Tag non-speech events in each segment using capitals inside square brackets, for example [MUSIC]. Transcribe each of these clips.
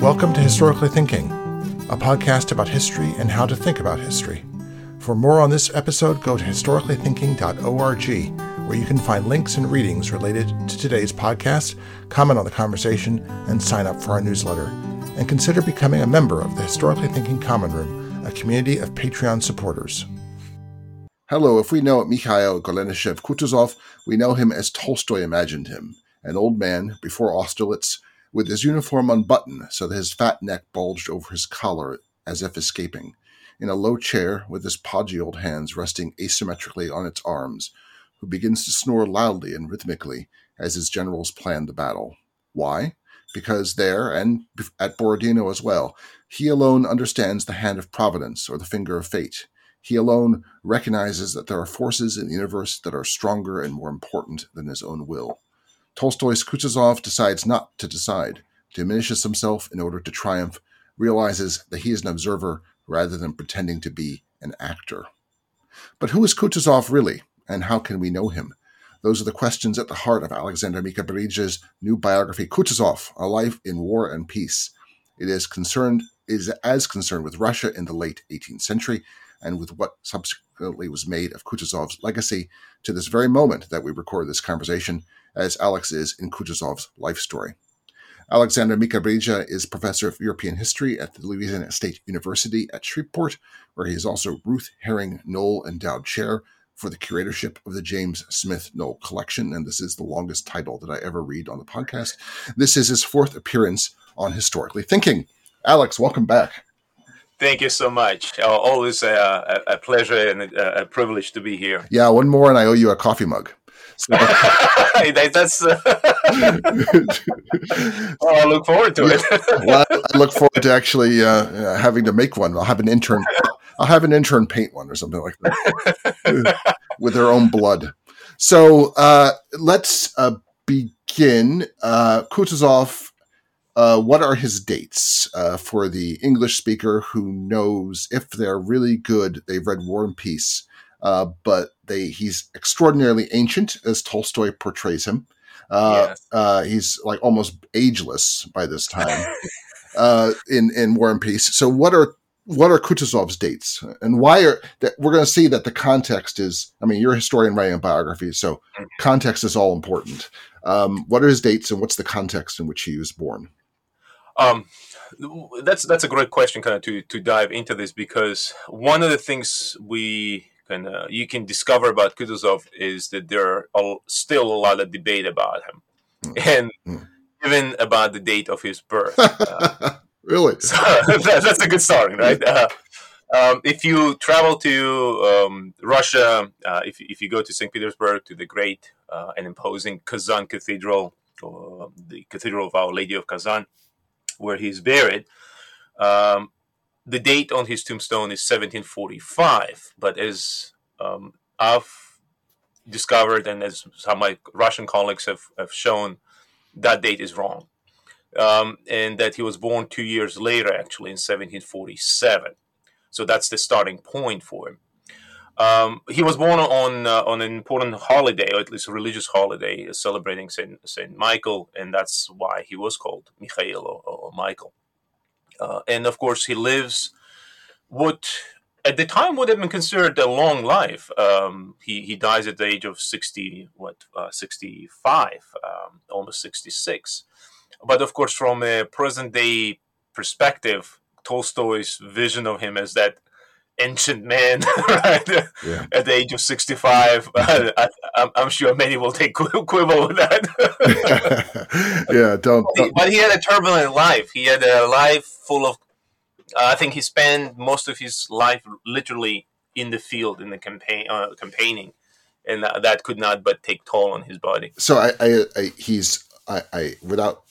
Welcome to Historically Thinking, a podcast about history and how to think about history. For more on this episode, go to historicallythinking.org, where you can find links and readings related to today's podcast, comment on the conversation, and sign up for our newsletter. And consider becoming a member of the Historically Thinking Common Room, a community of Patreon supporters. Hello, if we know Mikhail Golenishchev Kutuzov, we know him as Tolstoy imagined him an old man before Austerlitz with his uniform unbuttoned so that his fat neck bulged over his collar as if escaping, in a low chair with his podgy old hands resting asymmetrically on its arms, who begins to snore loudly and rhythmically as his generals plan the battle. Why? Because there, and at Borodino as well, he alone understands the hand of providence or the finger of fate. He alone recognizes that there are forces in the universe that are stronger and more important than his own will. Tolstoy's Kutuzov decides not to decide, diminishes himself in order to triumph, realizes that he is an observer rather than pretending to be an actor. But who is Kutuzov really, and how can we know him? Those are the questions at the heart of Alexander Mika new biography, Kutuzov, A Life in War and Peace. It is concerned is as concerned with Russia in the late 18th century and with what subsequently was made of Kutuzov's legacy to this very moment that we record this conversation as Alex is in Kutuzov's life story. Alexander Mikaberidze is professor of European history at the Louisiana State University at Shreveport, where he is also Ruth Herring Noel Endowed Chair for the curatorship of the James Smith Noel Collection. And this is the longest title that I ever read on the podcast. This is his fourth appearance on Historically Thinking. Alex, welcome back. Thank you so much. Uh, always a, a, pleasure and a, a, privilege to be here. Yeah, one more, and I owe you a coffee mug. So. [LAUGHS] That's. Well, [LAUGHS] I look forward to it. [LAUGHS] well, I look forward to actually uh, uh, having to make one. I'll have an intern. I'll have an intern paint one or something like that [LAUGHS] with their own blood. So uh, let's uh, begin. Uh, Kutuzov, uh, what are his dates uh, for the English speaker who knows if they're really good? They've read War and Peace uh, but they he's extraordinarily ancient as Tolstoy portrays him. Uh, yes. uh, he's like almost ageless by this time [LAUGHS] uh, in in War and Peace. So what are what are Kutuzov's dates, and why are that? We're going to see that the context is. I mean, you're a historian writing a biography, so mm-hmm. context is all important. Um, what are his dates, and what's the context in which he was born? Um, that's that's a great question, kind of to to dive into this because one of the things we can uh, you can discover about Kutuzov is that there are still a lot of debate about him, mm. and mm. even about the date of his birth. Uh, [LAUGHS] really, so [LAUGHS] that's a good starting, right? Uh, um, if you travel to um, Russia, uh, if if you go to St. Petersburg to the great uh, and imposing Kazan Cathedral, or the Cathedral of Our Lady of Kazan, where he's buried. Um, the date on his tombstone is 1745, but as um, I've discovered and as some my Russian colleagues have, have shown, that date is wrong. Um, and that he was born two years later, actually in 1747. So that's the starting point for him. Um, he was born on uh, on an important holiday, or at least a religious holiday, celebrating Saint Saint Michael, and that's why he was called Mikhail or, or Michael. Uh, and of course, he lives what at the time would have been considered a long life. Um, he he dies at the age of sixty, what uh, sixty five, um, almost sixty six. But of course, from a present day perspective, Tolstoy's vision of him as that ancient man [LAUGHS] right? yeah. at the age of 65 uh, I, am sure many will take [LAUGHS] quibble with that. [LAUGHS] Yeah don't, don't, but he had a turbulent life. He had a life full of uh, i think he spent most of his life literally in the field in the campaign uh, campaigning and that, that, could not but take toll on his body. So i, I, I he's I, I without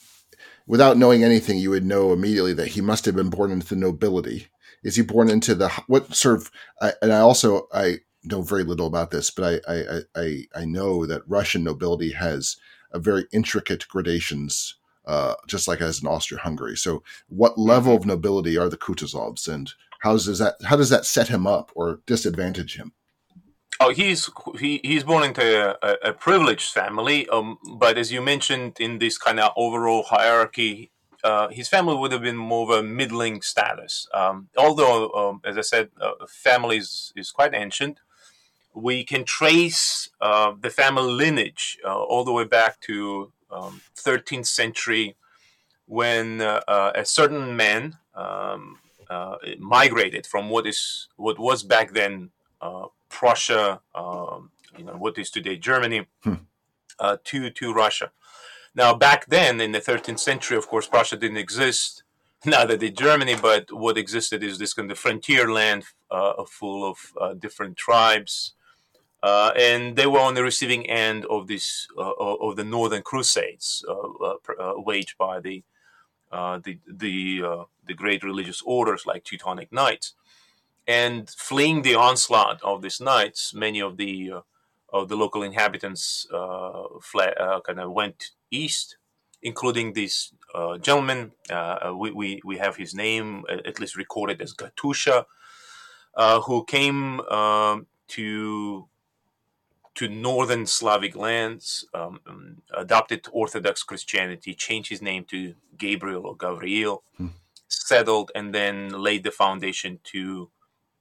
without knowing anything you would know immediately that he must have been born into the nobility is he born into the what sort of? I, and I also I know very little about this, but I I I, I know that Russian nobility has a very intricate gradations. Uh, just like as in Austria-Hungary. So, what level of nobility are the Kutuzovs, and how does that how does that set him up or disadvantage him? Oh, he's he, he's born into a, a privileged family, um, but as you mentioned, in this kind of overall hierarchy, uh, his family would have been more of a middling status. Um, although, um, as I said, uh, family is, is quite ancient. We can trace uh, the family lineage uh, all the way back to um, 13th century when uh, a certain man um, migrated from what is what was back then Prussia, um, you know, what is today Germany, hmm. to to Russia now, back then in the 13th century, of course, Prussia didn't exist. [LAUGHS] Neither did Germany, but what existed is this kind of frontier land uh, full of uh, different tribes. Uh, and they were on the receiving end of this uh, of the Northern Crusades uh, uh, waged by the the the, the great religious orders like Teutonic Knights. And fleeing the onslaught of these knights, many of the of the local inhabitants fled, kind of went east, including this uh, gentleman. Uh, we, we, we have his name at least recorded as Gatusha, uh, who came um, to to northern Slavic lands, um, um, adopted Orthodox Christianity, changed his name to Gabriel or Gabriel, hmm. settled, and then laid the foundation to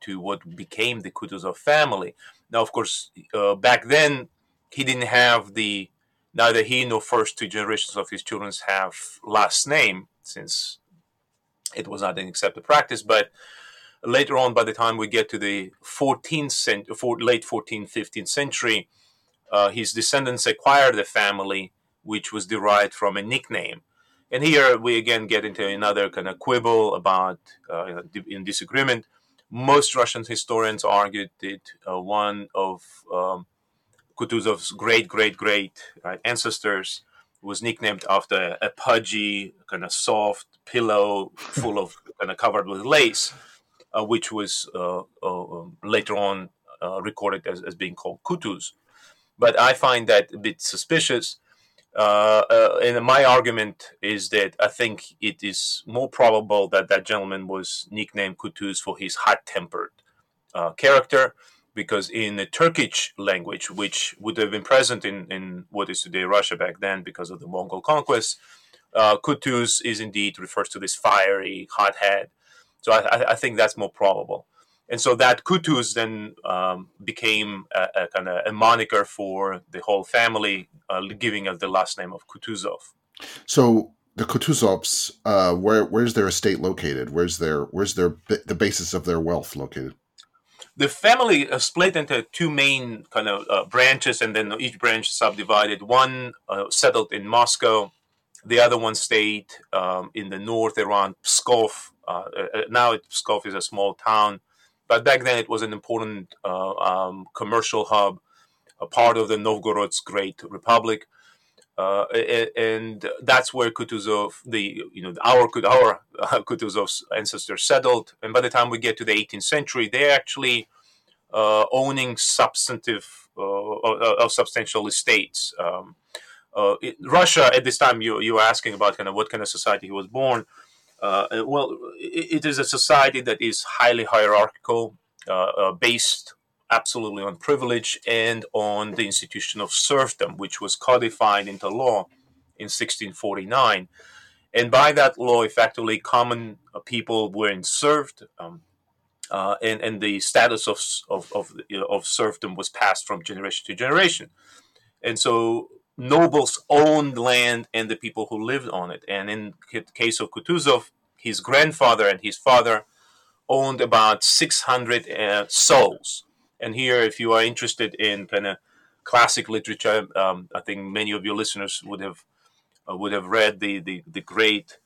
to what became the Kutuzov family. Now, of course, uh, back then he didn't have the neither he nor first two generations of his children have last name since it was not an accepted practice. But later on, by the time we get to the 14th century, late 14th, 15th century, uh, his descendants acquired the family, which was derived from a nickname. And here we again get into another kind of quibble about uh, in disagreement most Russian historians argued that uh, one of um, Kutuzov's great, great, great right, ancestors was nicknamed after a pudgy, kind of soft pillow full of [LAUGHS] kind of covered with lace, uh, which was uh, uh um, later on uh, recorded as, as being called Kutuz. But I find that a bit suspicious uh, uh, and my argument is that I think it is more probable that that gentleman was nicknamed Kutuz for his hot-tempered uh, character, because in the Turkish language, which would have been present in, in what is today Russia back then because of the Mongol conquest, uh, Kutuz is indeed refers to this fiery, hot head. So I, I think that's more probable and so that Kutuz then um, became a, a kind of a moniker for the whole family, uh, giving us the last name of Kutuzov. So the Kutuzovs, uh, where where's their estate located? Where's their where's their the basis of their wealth located? The family uh, split into two main kind of uh, branches, and then each branch subdivided. One uh, settled in Moscow, the other one stayed um, in the north around Pskov. Uh, now Pskov is a small town but back then it was an important uh, um, commercial hub, a part of the Novgorod's great republic. Uh, and that's where Kutuzov, the you know our our uh, Kutuzov's ancestors settled. And by the time we get to the 18th century, they're actually uh, owning substantive uh, substantial estates. Um, uh, it, Russia at this time, you you were asking about kind of what kind of society he was born. Uh, well, it, it is a society that is highly hierarchical, uh, uh, based absolutely on privilege and on the institution of serfdom, which was codified into law in 1649. And by that law, effectively, common people were served, um, uh, and, and the status of, of, of, you know, of serfdom was passed from generation to generation. And so nobles owned land and the people who lived on it. And in the case of Kutuzov, his grandfather and his father owned about 600 uh, souls. And here, if you are interested in kind of classic literature, um, I think many of your listeners would have uh, would have read the the, the great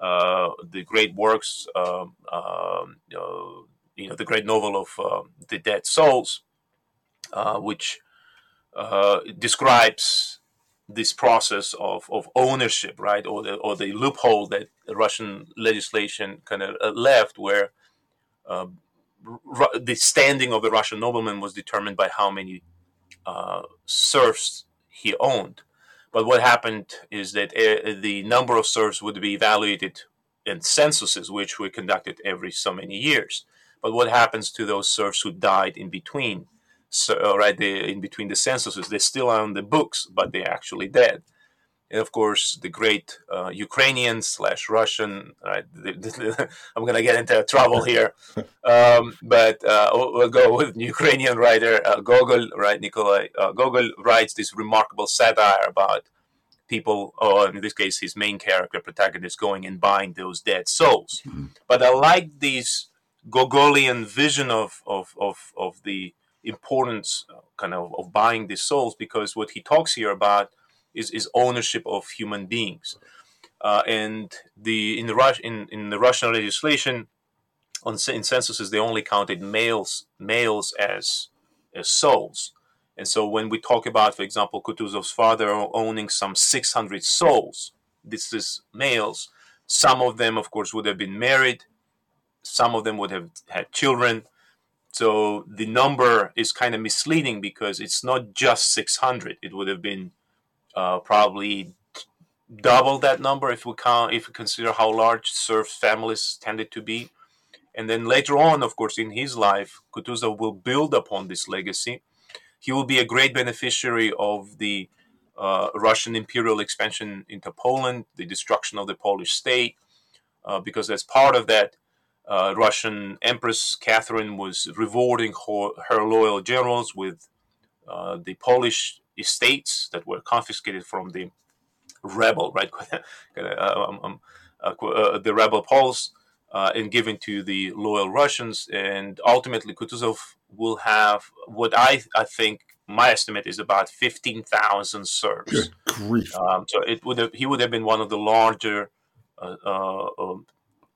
uh, the great works, um, um you know, the great novel of um, the Dead Souls, uh, which uh, describes this process of, of ownership, right, or the or the loophole that Russian legislation kind of uh, left, where the standing of the Russian nobleman was determined by how many uh, serfs he owned. But what happened is that uh, the number of serfs would be evaluated in censuses, which were conducted every so many years. But what happens to those serfs who died in between? so, right in between the censuses. They're still on the books, but they're actually dead. And of course the great uh, Ukrainian slash Russian. Right, [LAUGHS] I'm gonna get into trouble here, [LAUGHS] um, but uh, we'll go with Ukrainian writer uh, Gogol. Right, Nikolai uh, Gogol writes this remarkable satire about people, or in this case, his main character protagonist, going and buying those dead souls. Mm-hmm. But I like this Gogolian vision of of of, of the importance, uh, kind of, of buying these souls because what he talks here about is, is ownership of human beings. Uh, and the in the Rus- in, in the Russian legislation on in censuses they only counted males males as as souls. And so when we talk about, for example, Kutuzov's father owning some 600 souls, this is males. Some of them, of course, would have been married. Some of them would have had children. So the number is kind of misleading because it's not just 600. It would have been uh, probably double that number if we count if we consider how large serf families tended to be. And then later on, of course, in his life, Kutuzov will build upon this legacy. He will be a great beneficiary of the uh, Russian imperial expansion into Poland, the destruction of the Polish state, uh, because as part of that, uh, Russian Empress Catherine was rewarding her, her loyal generals with uh, the Polish estates that were confiscated from the rebel, right? [LAUGHS] Uh, um, um, uh, uh, the rebel Poles uh, and given to the loyal Russians. And ultimately, Kutuzov will have what I, I think my estimate is about 15,000 serfs. Um, so it would have, he would have been one of the larger uh, uh, um,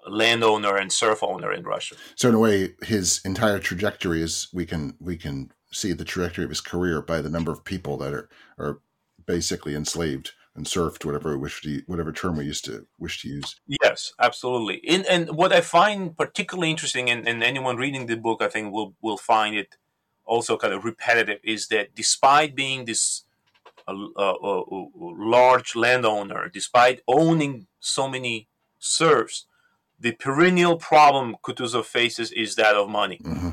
landowner and serf owner in Russia. So in a way, his entire trajectory is we can we can see the trajectory of his career by the number of people that are are basically enslaved and serfed, whatever wish to whatever term we used to wish to use. Yes, absolutely. In, and what I find particularly interesting, and, and anyone reading the book, I think will will find it also kind of repetitive, is that despite being this uh, uh, uh, large landowner, despite owning so many serfs, the perennial problem Kutuzov faces is that of money. Mm-hmm.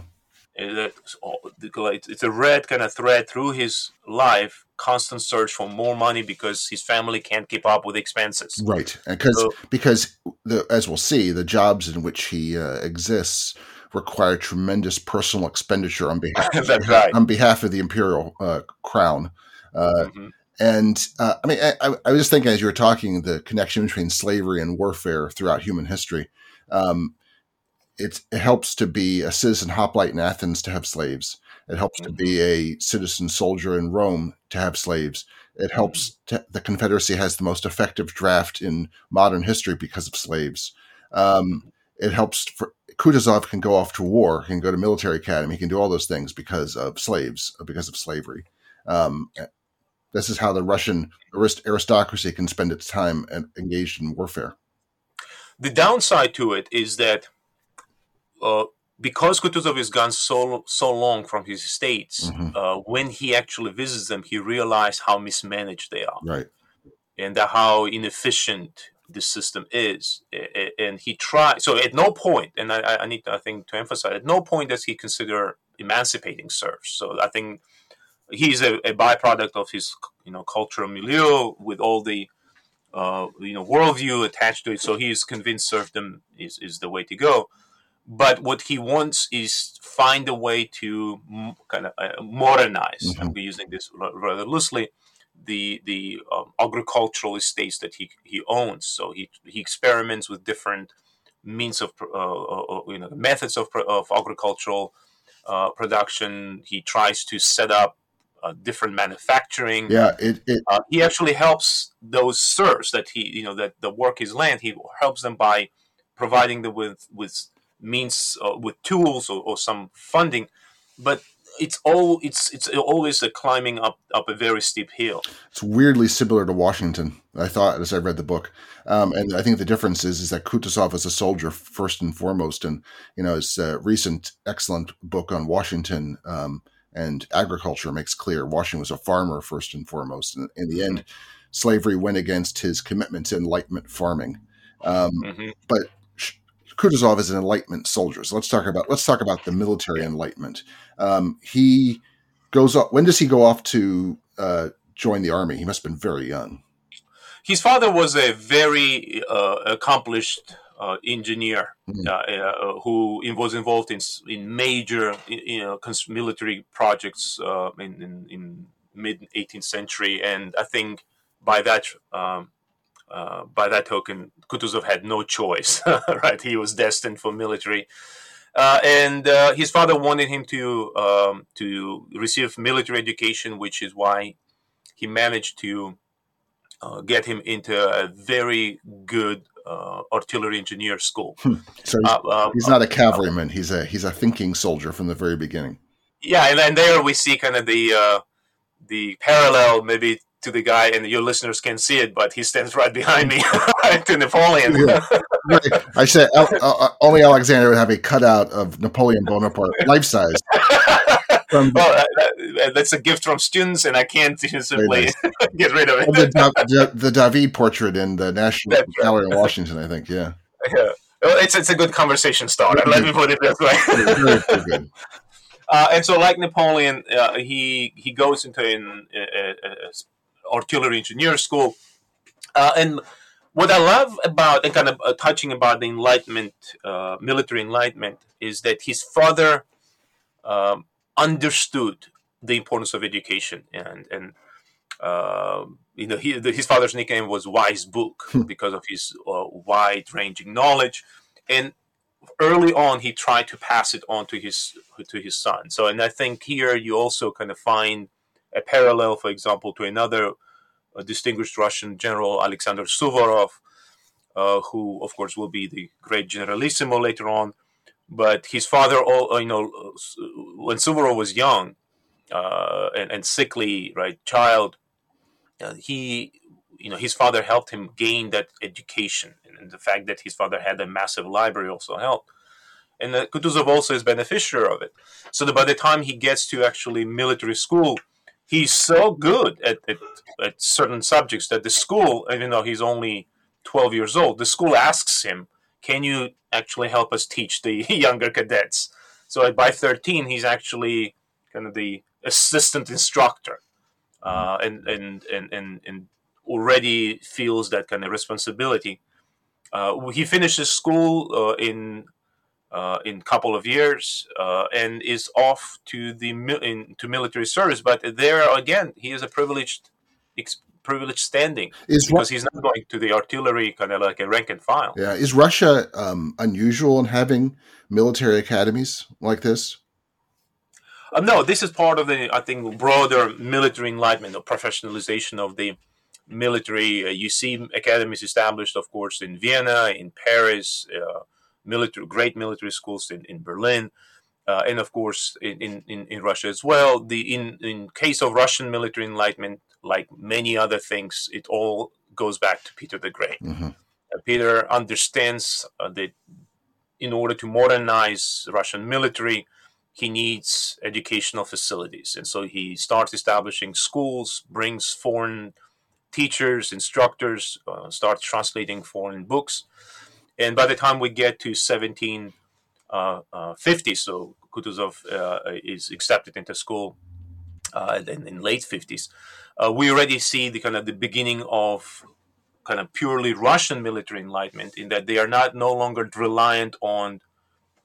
It's a red kind of thread through his life constant search for more money because his family can't keep up with expenses. Right, because so, because the, as we'll see, the jobs in which he uh, exists require tremendous personal expenditure on behalf [LAUGHS] right. on behalf of the imperial uh, crown. Uh, mm-hmm. And uh, I mean, I, I, was just thinking as you were talking, the connection between slavery and warfare throughout human history. Um, it, it helps to be a citizen hoplite in Athens to have slaves. It helps to be mm-hmm. a citizen soldier in Rome to have slaves. It helps mm-hmm. to, the Confederacy has the most effective draft in modern history because of slaves. Um, mm-hmm. it helps for Kutuzov can go off to war, can go to military academy, he can do all those things because of slaves, because of slavery. Um, eh, this is how the Russian aristocracy can spend its time engaged in warfare. The downside to it is that uh, because Kutuzov is gone so so long from his states, mm-hmm. uh, when he actually visits them, he realizes how mismanaged they are, right, and how inefficient the system is. And he tries. So at no point, and I, I need, I think, to emphasize, at no point does he consider emancipating serfs. So I think he's a, a byproduct of his, you know, cultural milieu with all the uh, you know worldview attached to it. So he's convinced serfdom is, is the way to go but what he wants is find a way to m- kind of uh, modernize. Mm-hmm. I'm using this rather loosely. The the um, agricultural estates that he he owns. So he he experiments with different means of uh, uh, uh you know methods of of agricultural uh, production. He tries to set up uh, different manufacturing. Yeah, it, it uh, he actually helps those serfs that he you know that the work his land. He helps them by providing them with with means uh, with tools or, or some funding, but it's all it's it's always a climbing up up a very steep hill. It's weirdly similar to Washington. I thought as I read the book, um, and I think the difference is is that Kutuzov is a soldier first and foremost, and you know his uh, recent excellent book on Washington um, and agriculture makes clear Washington was a farmer first and foremost. And in the end, slavery went against his commitment to enlightenment farming. Um, mm-hmm. But Kutuzov is an enlightenment soldier. So let's talk about let's talk about the military enlightenment. Um, he goes up. When does he go off to uh, join the army? He must have been very young. his father was a very uh, accomplished uh, engineer mm. who was involved in in major you know, military projects in, in, in mid 18th century, and I think by that um, uh, by that token, Kutuzov had no choice. [LAUGHS] right, he was destined for military, uh, and uh, his father wanted him to um, to receive military education, which is why he managed to uh, get him into a very good uh, artillery engineer school. Hmm. So he's, he's not a cavalryman; he's a he's a thinking soldier from the very beginning. Yeah, and, and there we see kind of the the parallel maybe to the guy, and your listeners can see it, but he stands right behind me, [LAUGHS] right to Napoleon. yeah. I said uh, uh, only Alexander would have a cutout of Napoleon Bonaparte, life size. [LAUGHS] From, well, uh, that's a gift from students, and I can't [LAUGHS] simply nice. get rid of it. the, the, David portrait in the National that's Gallery right. in Washington, I think. Yeah. Yeah. Well, it's it's a good conversation starter. Let me put it this way. very, very good. Uh, and so, like Napoleon, uh, he he goes into an artillery engineer school. Uh, and what I love about and kind of uh, touching about the Enlightenment, uh, military Enlightenment, is that his father um, understood the importance of education, and and uh, you know he, the, his father's nickname was Wise Book hmm. because of his uh, wide-ranging knowledge, and early on he tried to pass it on to his to his son. So, and I think here you also kind of find a parallel, for example, to another uh, distinguished Russian general, Alexander Suvorov, uh, who, of course, will be the great generalissimo later on. But his father, uh, you know, when Suvorov was young uh, and, and, sickly, right, child, uh, he, you know, his father helped him gain that education, and the fact that his father had a massive library also helped and Kutuzov also is beneficiary of it. So that by the time he gets to actually military school, he's so good at, at, at certain subjects that the school, even though he's only 12 years old, the school asks him, Can you actually help us teach the [LAUGHS] younger cadets? So by 13, he's actually kind of the assistant instructor uh, and, and, and, and, and already feels that kind of responsibility. Uh, he finishes school uh, in uh, in a couple of years uh, and is off to the in, to military service. But there again, he is a privileged privileged standing is because he's not going to the artillery kind of like a rank and file. Yeah, is Russia um, unusual in having military academies like this? Uh, no, this is part of the I think broader military enlightenment or professionalization of the military. Uh, you see academies established, of course, in Vienna, in Paris. Military, great military schools in, in Berlin, uh, and of course in, in, in Russia as well. The in in case of Russian military enlightenment, like many other things, it all goes back to Peter the Great. Mm-hmm. Uh, Peter understands uh, that in order to modernize Russian military, he needs educational facilities, and so he starts establishing schools, brings foreign teachers, instructors, uh, starts translating foreign books. And by the time we get to 1750, uh, uh, so Kutuzov uh, is accepted into school in, in, late 50s, we already see the kind of the beginning of kind of purely Russian military enlightenment in that they are not no longer reliant on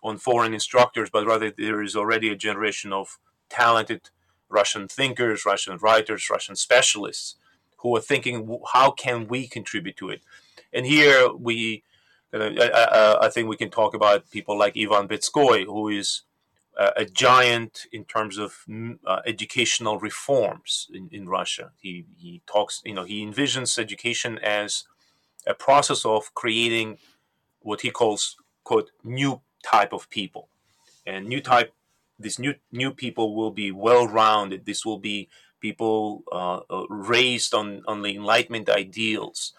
on foreign instructors, but rather there is already a generation of talented Russian thinkers, Russian writers, Russian specialists who are thinking, how can we contribute to it? And here we I, I, I, think we can talk about people like Ivan Betskoy, who is uh, a giant in terms of mm, uh, educational reforms in, in Russia. He, he talks, you know, he envisions education as a process of creating what he calls, quote, new type of people. And new type, this new new people will be well rounded. This will be people uh, uh, raised on, on the Enlightenment ideals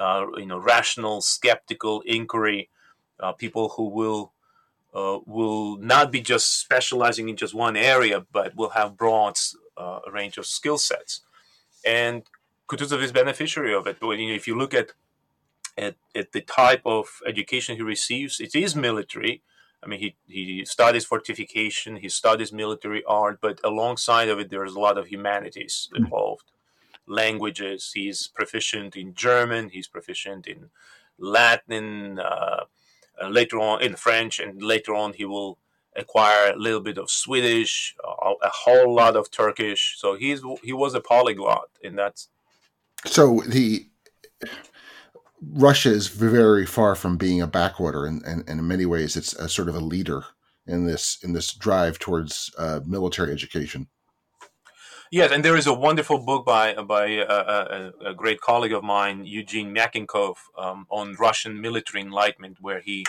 uh, you know, rational, skeptical inquiry, uh, people who will uh, will not be just specializing in just one area, but will have broad uh, range of skill sets. And Kutuzov is beneficiary of it. When, you know, if you look at, at, at the type of education he receives, it is military. I mean, he, he studies fortification, he studies military art, but alongside of it, there's a lot of humanities involved. Languages. He's proficient in German. He's proficient in Latin. Uh, later on in French, and later on he will acquire a little bit of Swedish, a, a whole lot of Turkish. So he's he was a polyglot and that's So the Russia is very far from being a backwater, and, and, and in many ways, it's a sort of a leader in this in this drive towards uh, military education. Yes, and there is a wonderful book by by a, a, a great colleague of mine, Eugene Miakinkov, um, on Russian military enlightenment, where he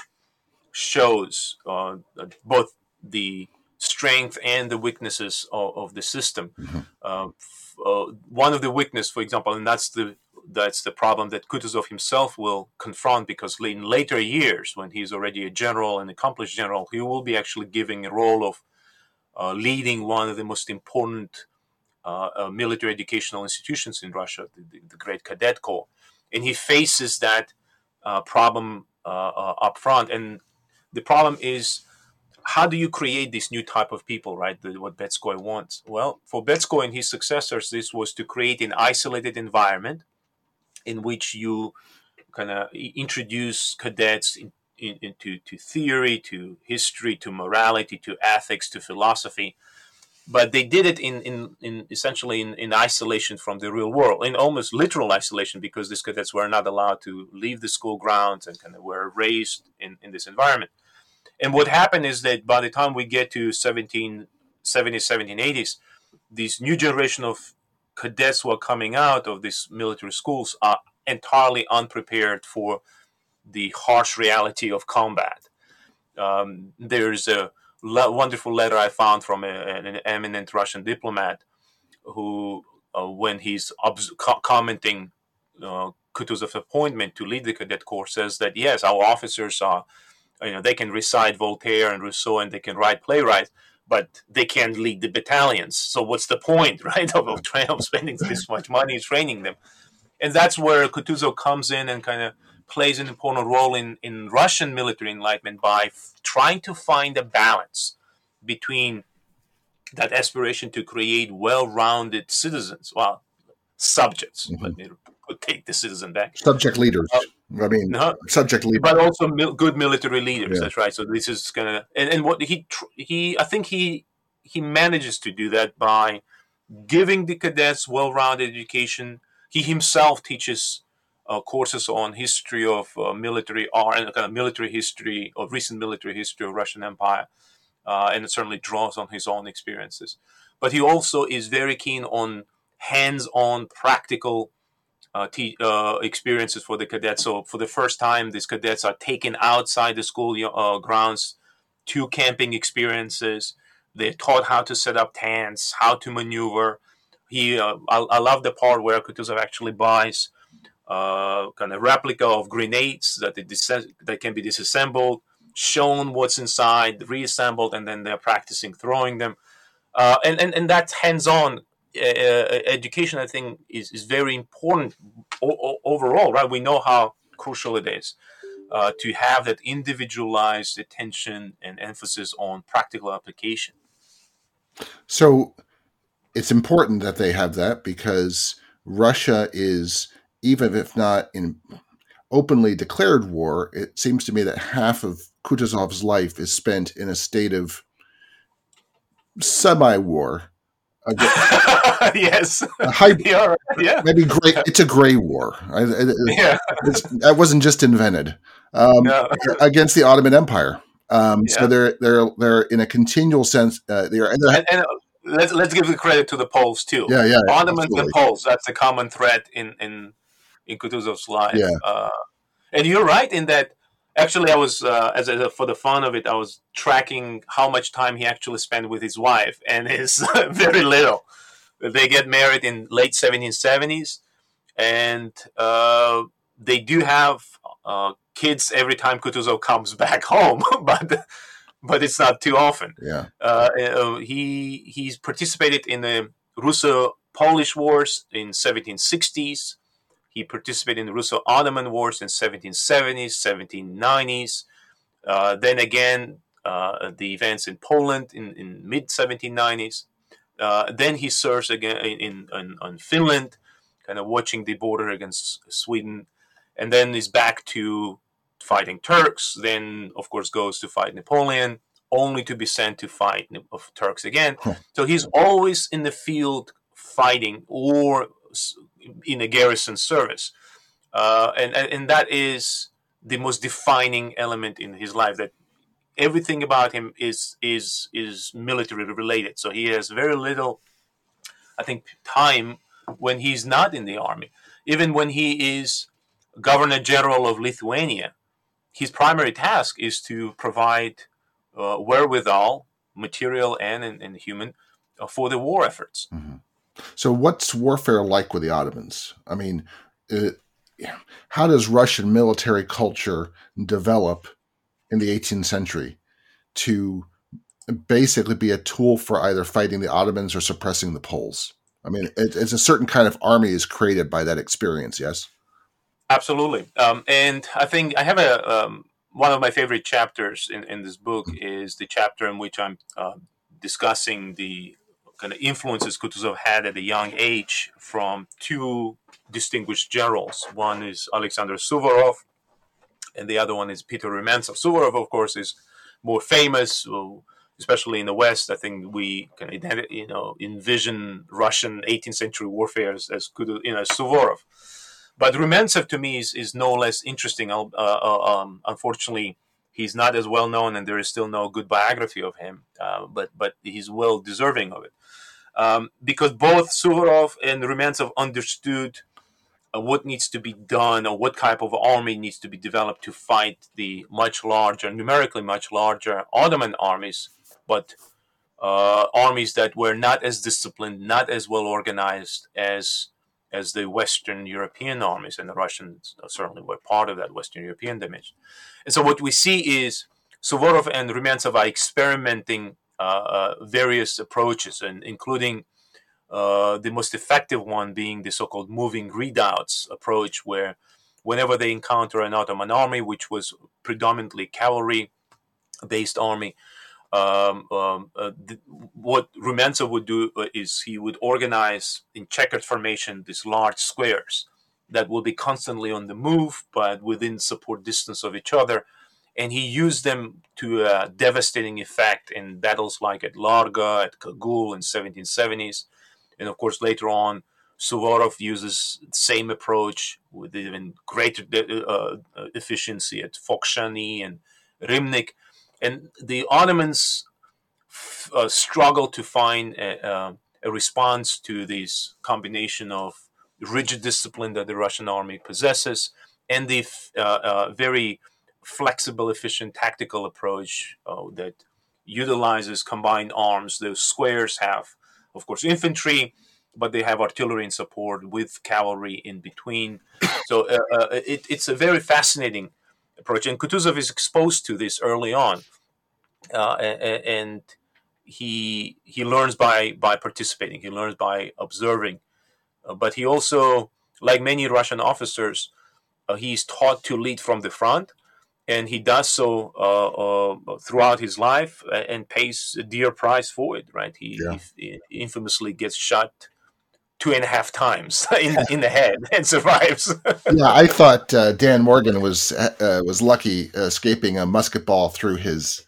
shows uh, both the strength and the weaknesses of, of the system. Mm-hmm. Uh, uh, one of the weakness, for example, and that's the that's the problem that Kutuzov himself will confront because in later years, when he's already a general, an accomplished general, he will be actually giving a role of uh, leading one of the most important uh, uh, Uh, military educational institutions in Russia, the, the, Great Cadet Corps, and he faces that uh, problem uh, uh, up front. And the problem is, how do you create this new type of people, right? The, what Betskoy wants. Well, for Betskoy and his successors, this was to create an isolated environment in which you kind of introduce cadets in, in, into to theory, to history, to morality, to ethics, to philosophy, but they did it in, in, in essentially in, in isolation from the real world, in almost literal isolation, because these cadets were not allowed to leave the school grounds and kind of were raised in, in this environment. And what happened is that by the time we get to 1770s, 1780s, this new generation of cadets who are coming out of these military schools are entirely unprepared for the harsh reality of combat. Um, there's a wonderful letter I found from a, an eminent Russian diplomat who, uh, when he's co- commenting uh, Kutuzov's appointment to lead the cadet corps, says that yes, our officers are, you know, they can recite Voltaire and Rousseau and they can write playwrights, but they can't lead the battalions. So what's the point, [LAUGHS] right, of, of, of spending this much money training them? And that's where Kutuzov comes in and kind of plays an important role in, in Russian military enlightenment by f- trying to find a balance between that aspiration to create well-rounded citizens, well, subjects. Mm-hmm. Let me take the citizen back. Subject leaders. Uh, I mean, no, subject leaders, but also mil- good military leaders. Yeah. That's right. So this is gonna and, and what he tr- he I think he he manages to do that by giving the cadets well-rounded education. He himself teaches uh, courses on history of uh, military art and kind of military history of recent military history of Russian Empire, uh, and it certainly draws on his own experiences. But he also is very keen on hands-on, practical uh, t- uh, experiences for the cadets. So for the first time, these cadets are taken outside the school uh, grounds to camping experiences. They're taught how to set up tents, how to maneuver. He, I, I love the part where Kutuzov actually buys uh, kind of replica of grenades that dis- that can be disassembled, shown what's inside, reassembled, and then they're practicing throwing them. Uh, and, and and that hands-on uh, uh, education, I think, is, is very important o- overall. Right? We know how crucial it is. Uh, to have that individualized attention and emphasis on practical application. So it's important that they have that because Russia is even if not in openly declared war, it seems to me that half of Kutuzov's life is spent in a state of semi-war. [LAUGHS] yes, [LAUGHS] yeah, yeah, maybe gray. It's a gray war. I, [LAUGHS] yeah, that wasn't just invented um, no. against the Ottoman Empire. Um, yeah. So they're they're they're in a continual sense. Uh, they're, and, and, and let's let's give the credit to the Poles too. Yeah, yeah. Ottomans absolutely. and Poles. That's a common thread in in in Kutuzov's life. Yeah. Uh, and you're right in that. Actually, I was uh, as a, for the fun of it, I was tracking how much time he actually spent with his wife, and it's [LAUGHS] very little. They get married in late 1770s, and uh, they do have uh, kids every time Kutuzov comes [LAUGHS] back home, but but it's not too often. Yeah. Uh, uh, he he's participated in the Russo-Polish Wars in 1760s. He participated in the Russo-Ottoman Wars in 1770s, 1790s. Uh, then again, uh, the events in Poland in, in mid 1790s. Uh, then he serves again in, in, in, Finland kind of watching the border against Sweden, and then is back to fighting Turks. Then, of course, goes to fight Napoleon, only to be sent to fight of Turks again. So he's always in the field fighting or in a garrison service, uh, and, and that is the most defining element in his life. That everything about him is is is military related. So he has very little, I think, time when he's not in the army. Even when he is governor general of Lithuania, his primary task is to provide uh, wherewithal, material and, and, and human, uh, for the war efforts. Mm-hmm. So, what's warfare like with the Ottomans? I mean, it, how does Russian military culture develop in the 18th century to basically be a tool for either fighting the Ottomans or suppressing the Poles? I mean, it, it's a certain kind of army is created by that experience. Yes, absolutely. Um, and I think I have a um, one of my favorite chapters in, in this book mm-hmm. is the chapter in which I'm uh, discussing the kind of influences Kutuzov had at a young age from two distinguished generals. One is Alexander Suvorov, and the other one is Peter Rumyantsev. Suvorov, of course, is more famous, especially in the West. I think we can you know envision Russian 18th century warfare as, as you know, Suvorov. But Rumyantsev to me is, is no less interesting. Uh, uh, um, unfortunately, he's not as well known, and there is still no good biography of him. Uh, but but he's well deserving of it um, because both Suvorov and Rumyantsev understood uh, what needs to be done or what type of army needs to be developed to fight the much larger, numerically much larger Ottoman armies, but uh, armies that were not as disciplined, not as well organized as as the Western European armies, and the Russians certainly were part of that Western European dimension. And so what we see is Suvorov and Rumyantsev are experimenting uh, uh, various approaches, and including uh, the most effective one being the so-called moving redoubts approach, where whenever they encounter an Ottoman army, which was predominantly cavalry-based army, um, um, uh, the, what Rumyantsev would do is he would organize in checkered formation these large squares that will be constantly on the move, but within support distance of each other, and he used them to a devastating effect in battles like at Larga, at Kagul in 1770s, and of course later on, Suvorov uses the same approach with even greater uh, uh, efficiency at Fokshani and Rimnik, and the Ottomans f- uh, struggle to find a, uh, a response to this combination of rigid discipline that the Russian army possesses and the uh, uh, very flexible, efficient tactical approach uh, that utilizes combined arms. Those squares have, of course, infantry, but they have artillery in support with cavalry in between. [COUGHS] So uh, uh, it, it's a very fascinating approach, and Kutuzov is exposed to this early on, uh, and he he learns by by participating. He learns by observing, uh, but he also, like many Russian officers, uh, he's taught to lead from the front and he does so uh, uh, throughout his life uh, and pays a dear price for it. Right? He, yeah. he infamously gets shot two and a half times [LAUGHS] in, in the head [LAUGHS] and survives. [LAUGHS] yeah, I thought uh, Dan Morgan was uh, was lucky escaping a musket ball through his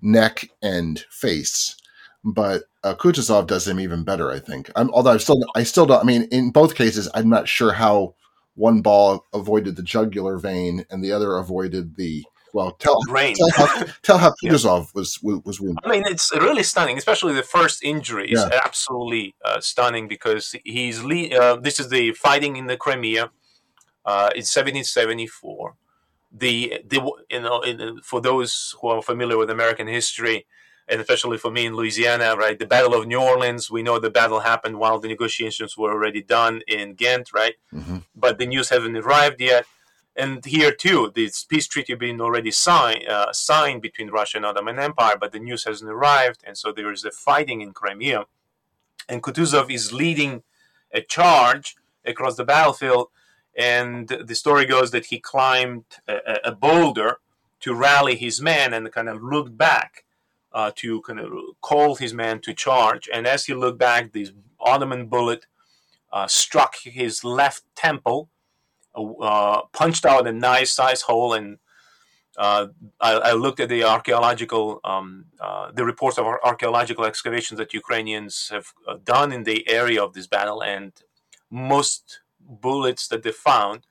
neck and face, but uh, Kutuzov does him even better. I think. I'm, although I still I still don't. I mean, in both cases, I'm not sure how one ball avoided the jugular vein and the other avoided the well, tell, brain. tell how, tell how [LAUGHS] Kutuzov yeah. was was wounded. I mean, it's really stunning, especially the first injury is yeah. absolutely uh, stunning because he's le- uh, this is the fighting in the Crimea uh, in 1774. The the you know in, for those who are familiar with American history, and especially for me in Louisiana, right? The Battle of New Orleans, we know the battle happened while the negotiations were already done in Ghent, right? Mm-hmm. But the news haven't arrived yet. And here too, this peace treaty being already signed, uh, signed between Russia and Ottoman Empire, but the news hasn't arrived, and so there is a fighting in Crimea. And Kutuzov is leading a charge across the battlefield, and the story goes that he climbed a, a boulder to rally his men and kind of looked back uh, to kind of call his men to charge. And as he looked back, this Ottoman bullet uh, struck his left temple, uh, punched out a nice size hole, and uh, I, I, looked at the archaeological, um, uh, the reports of archaeological excavations that Ukrainians have uh, done in the area of this battle, and most bullets that they found,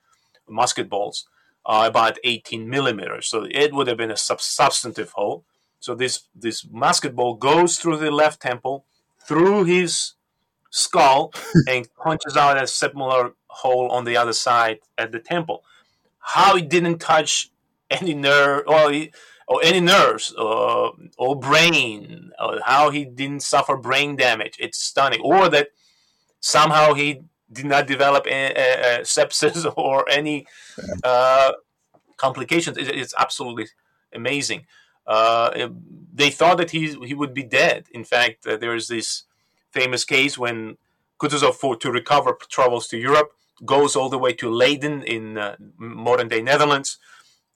musket balls, are about 18 millimeters. So it would have been a sub- substantive hole. So this this musket ball goes through the left temple, through his skull, [LAUGHS] and punches out a similar hole on the other side at the temple. How it didn't touch any nerve or, or any nerves uh, or brain, or how he didn't suffer brain damage. It's stunning. Or that somehow he did not develop a, a, a sepsis [LAUGHS] or any uh, complications. It, it's absolutely amazing. Uh, they thought that he he would be dead. In fact, uh, there is this famous case when Kutuzov, for to recover, travels to Europe, goes all the way to Leiden in uh, modern day Netherlands,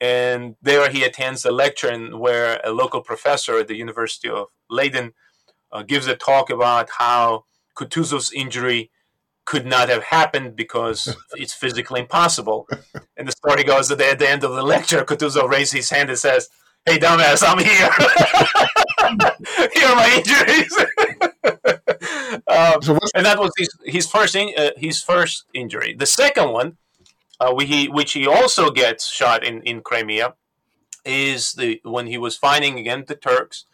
and there he attends a lecture in where a local professor at the University of Leiden uh, gives a talk about how Kutuzov's injury could not have happened because [LAUGHS] it's physically impossible. And the story goes that at the end of the lecture, Kutuzov raises his hand and says, "Hey, dumbass, I'm here. [LAUGHS] here are my injuries." [LAUGHS] um, so and that was his, his first in, uh, his first injury. The second one uh, he, which he also gets shot in, in Crimea, is the when he was fighting against the Turks.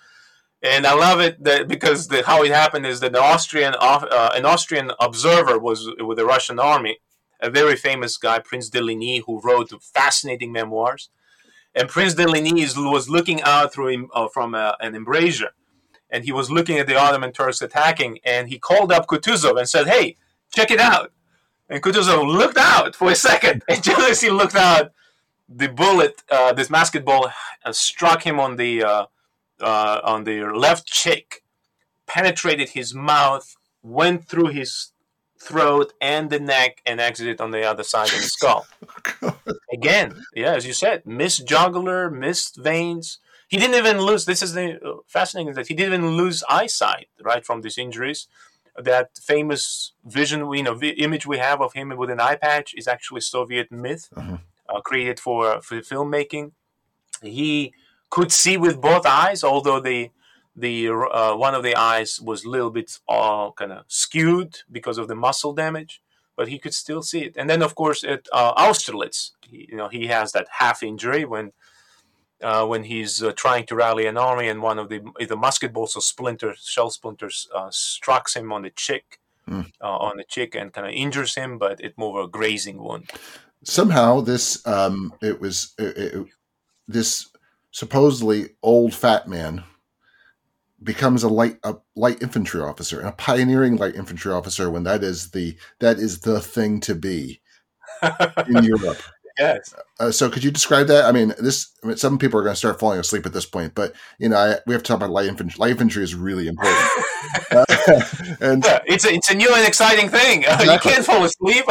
And I love it that because the, how it happened is that the Austrian uh, an Austrian observer was with the Russian army, a very famous guy, Prince de Ligne, who wrote fascinating memoirs. And Prince de was looking out through uh, from uh, an embrasure, and he was looking at the Ottoman Turks attacking, and he called up Kutuzov and said, "Hey, check it out." And Kutuzov looked out for a second. [LAUGHS] And just as he looked out, the bullet, uh, this musket ball, uh, struck him on the uh, uh, on the left cheek, penetrated his mouth, went through his throat and the neck, and exited on the other side of the skull. [LAUGHS] Again, yeah, as you said, missed jugular, missed veins. He didn't even lose. This is the uh, fascinating that he didn't even lose eyesight right from these injuries that famous vision, you know, image we have of him with an eye patch is actually Soviet myth uh-huh. uh, created for for filmmaking. He could see with both eyes, although the the uh, one of the eyes was a little bit uh, kind of skewed because of the muscle damage, but he could still see it. And then, of course, at uh, Austerlitz, he, you know, he has that half injury when uh, when he's uh, trying to rally an army, and one of the the musket balls or splinters, shell splinters, uh, strikes him on the cheek, mm. on the cheek, and kind of injures him, but it more of a grazing wound. Somehow, this um, it was it, it, this supposedly old fat man becomes a light a light infantry officer and a pioneering light infantry officer when that is the that is the thing to be in [LAUGHS] Europe. Yes. Uh, so could you describe that? I mean, this. I mean, some people are going to start falling asleep at this point, but you know, I, we have to talk about light infantry. Light infantry is really important, uh, [LAUGHS] [LAUGHS] and yeah, it's a, it's a new and exciting thing. Exactly. you can't fall asleep.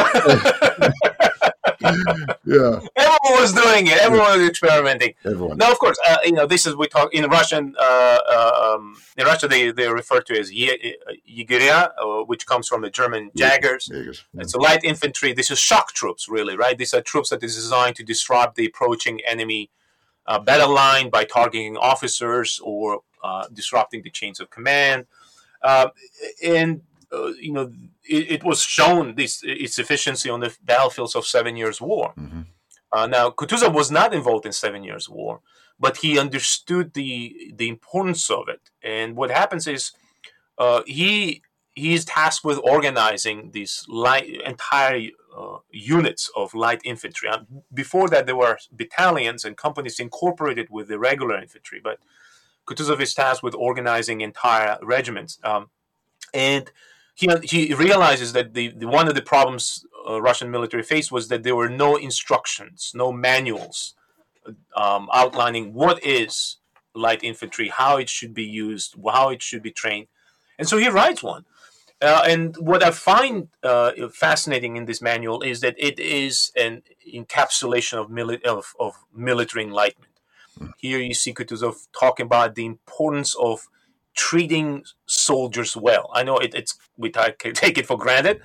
Yeah. Everyone was doing it. Everyone yeah. was experimenting. Everyone. Now, of course, uh, you know, this is we talk in Russian. Uh, uh, um, in Russia, they, they refer to as Yigeria, uh, which comes from the German Jägers. Jägers. Yeah. It's a light infantry. This is shock troops, really, right? These are troops that is designed to disrupt the approaching enemy uh, battle line by targeting officers or uh, disrupting the chains of command. and uh, you know, it, it, was shown this its efficiency on the battlefields of Seven Years' War. Mm-hmm. Uh, now, Kutuzov was not involved in Seven Years' War, but he understood the the importance of it. And what happens is, uh, he he is tasked with organizing these light entire uh, units of light infantry. before that, there were battalions and companies incorporated with the regular infantry, but Kutuzov is tasked with organizing entire regiments. Um, and he he realizes that the, the one of the problems uh, Russian military faced was that there were no instructions, no manuals um, outlining what is light infantry, how it should be used, how it should be trained, and so he writes one. Uh, and what I find uh, fascinating in this manual is that it is an encapsulation of, mili- of, of military enlightenment. Here you see Kutuzov talking about the importance of treating soldiers well. I know it, it's we [LAUGHS] take it for granted,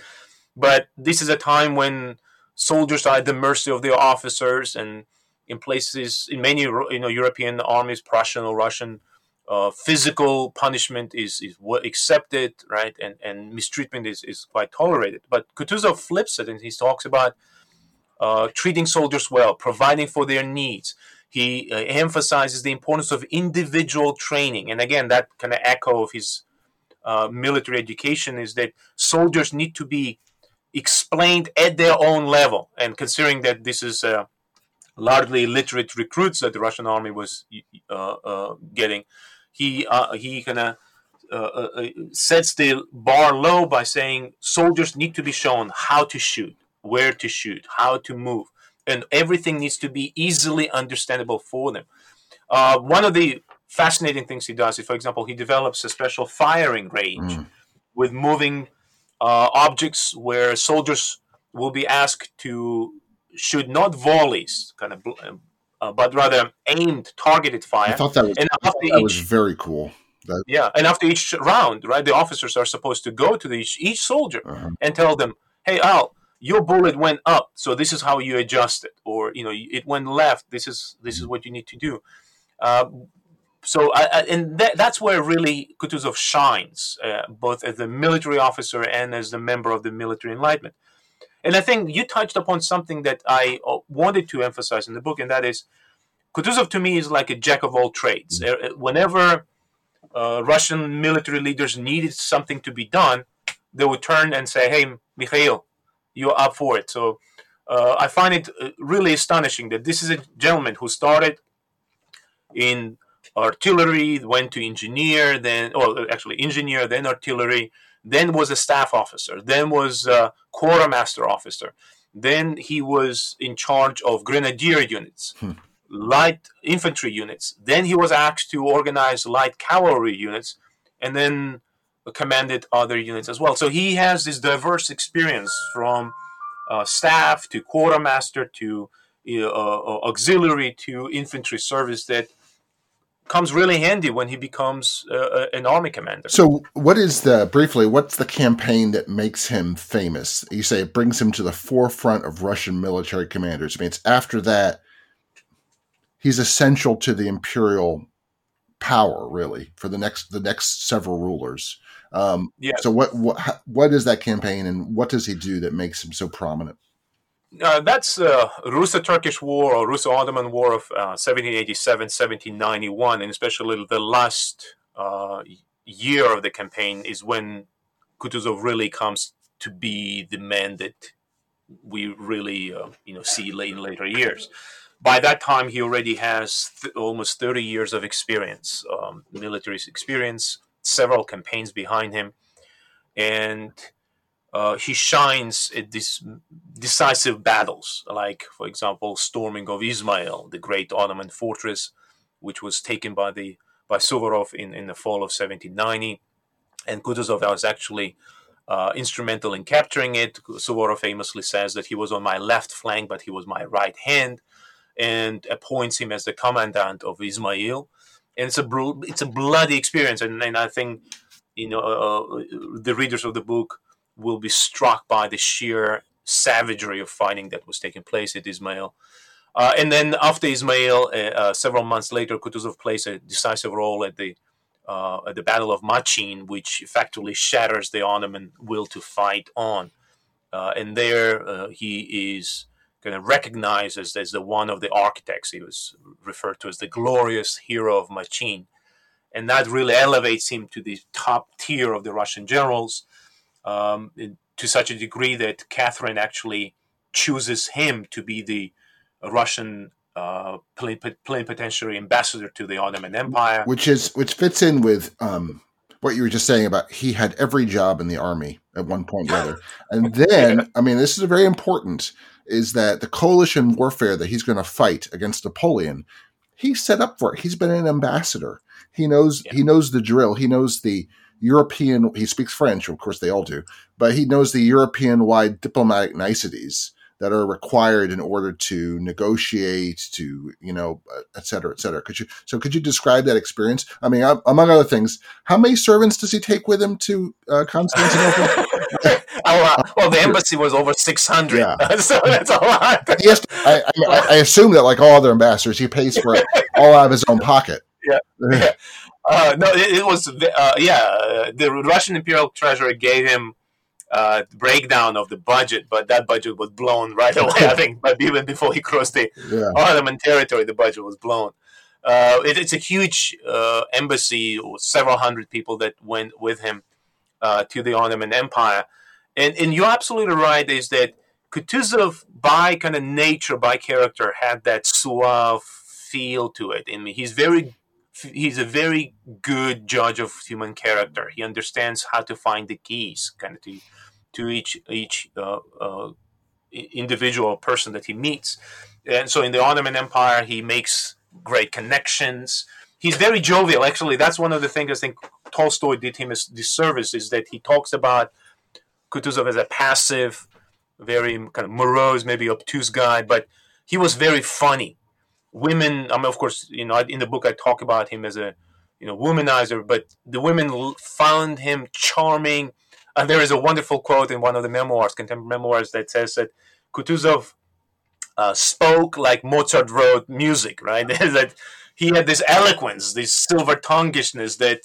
But this is a time when soldiers are at the mercy of their officers, and in places, in many you know European armies, Prussian or Russian, uh, physical punishment is is accepted, right, and and mistreatment is is quite tolerated. But Kutuzov flips it, and he talks about uh, treating soldiers well, providing for their needs. He uh, emphasizes the importance of individual training, and again, that kind of echo of his uh, military education is that soldiers need to be explained at their own level. And considering that this is uh, largely illiterate recruits that the Russian army was uh, uh, getting, he uh, he kind of uh, sets the bar low by saying soldiers need to be shown how to shoot, where to shoot, how to move, and everything needs to be easily understandable for them. one of the fascinating things he does is, for example, he develops a special firing range mm. with moving uh, objects where soldiers will be asked to shoot not volleys, kind of, uh, but rather aimed, targeted fire. I thought that was, and after that each, was very cool. That, yeah, and after each round, right, the officers are supposed to go to the, each, each soldier uh-huh. and tell them, "Hey, Al, your bullet went up, so this is how you adjust it, or you know, it went left. This is this is what you need to do." Uh, so I, and that, that's where really Kutuzov shines, uh, both as a military officer and as a member of the military enlightenment. And I think you touched upon something that I uh, wanted to emphasize in the book, and that is Kutuzov to me is like a jack of all trades. Mm-hmm. Uh, whenever uh, Russian military leaders needed something to be done, they would turn and say, "Hey, Mikhail, you're up for it." So uh, I find it uh, really astonishing that this is a gentleman who started in artillery, went to engineer, then, or actually engineer, then artillery, then was a staff officer, then was a quartermaster officer, then he was in charge of grenadier units, hmm. light infantry units, then he was asked to organize light cavalry units, and then commanded other units as well. So he has this diverse experience from uh, staff to quartermaster to uh, uh auxiliary to infantry service that comes really handy when he becomes uh, uh, an army commander. So, what is the briefly? What's the campaign that makes him famous? You say it brings him to the forefront of Russian military commanders. I mean, it's after that he's essential to the imperial power, really, for the next the next several rulers. Um, yeah. So, what what what is that campaign, and what does he do that makes him so prominent? Uh, that's uh, Russo-Turkish War or Russo-Ottoman War of uh, 1787, 1791, and especially the last uh, year of the campaign is when Kutuzov really comes to be the man that we really, uh, you know, see in later years. By that time, he already has th- almost 30 years of experience, um, military experience, several campaigns behind him, and uh, he shines at these decisive battles, like, for example, storming of Ismail, the great Ottoman fortress, which was taken by the by Suvorov in, in the fall of 1790. And Kutuzov was actually uh, instrumental in capturing it. Suvorov famously says that he was on my left flank, but he was my right hand, and appoints him as the commandant of Izmail. And it's a it's a bloody experience, and, and I think you know uh, uh the readers of the book will be struck by the sheer savagery of fighting that was taking place at Ismail. Uh, and then after Ismail, uh, uh, several months later, Kutuzov plays a decisive role at the uh, at the Battle of Machin, which effectively shatters the Ottoman will to fight on. And there, he is kind of recognized as, as the one of the architects. He was referred to as the glorious hero of Machin, and that really elevates him to the top tier of the Russian generals um, to such a degree that Catherine actually chooses him to be the Russian uh, plenipotentiary ambassador to the Ottoman Empire, which is which fits in with um, what you were just saying about he had every job in the army at one point or other, [LAUGHS] and then I mean this is very important is that the coalition warfare that he's going to fight against Napoleon, he's set up for it. He's been an ambassador. He knows yeah. he knows the drill. He knows the European, he speaks French, of course they all do, but he knows the European wide diplomatic niceties that are required in order to negotiate, to you know, et cetera, et cetera. Could you so could you describe that experience? I mean, among other things, how many servants does he take with him to uh, Constantinople? [LAUGHS] a lot. Well, the embassy was over six hundred, yeah. [LAUGHS] so that's a lot. yes, I, I, I, assume that like all other ambassadors, he pays for it all out of his own pocket. Yeah. yeah. [LAUGHS] Uh, no, it, it was uh, yeah. The Russian Imperial Treasury gave him uh, breakdown of the budget, but that budget was blown right [LAUGHS] away. I think, but even before he crossed the yeah. Ottoman territory, the budget was blown. Uh, it, it's a huge uh, embassy, several hundred people that went with him uh, to the Ottoman Empire, and and you're absolutely right. Is that Kutuzov, by kind of nature, by character, had that suave feel to it. I mean, he's very he's a very good judge of human character. He understands how to find the keys, kind of to to each each uh, uh, individual person that he meets. And so in the Ottoman Empire, he makes great connections. He's very jovial. Actually, that's one of the things I think Tolstoy did him a disservice is that he talks about Kutuzov as a passive, very kind of morose, maybe obtuse guy, but he was very funny. Women, I mean, of course, you know, in the book I talk about him as a, you know, womanizer, but the women found him charming and there is a wonderful quote in one of the memoirs, contemporary memoirs, that says that Kutuzov uh, spoke like Mozart wrote music, right? [LAUGHS] that he had this eloquence, this silver tonguishness that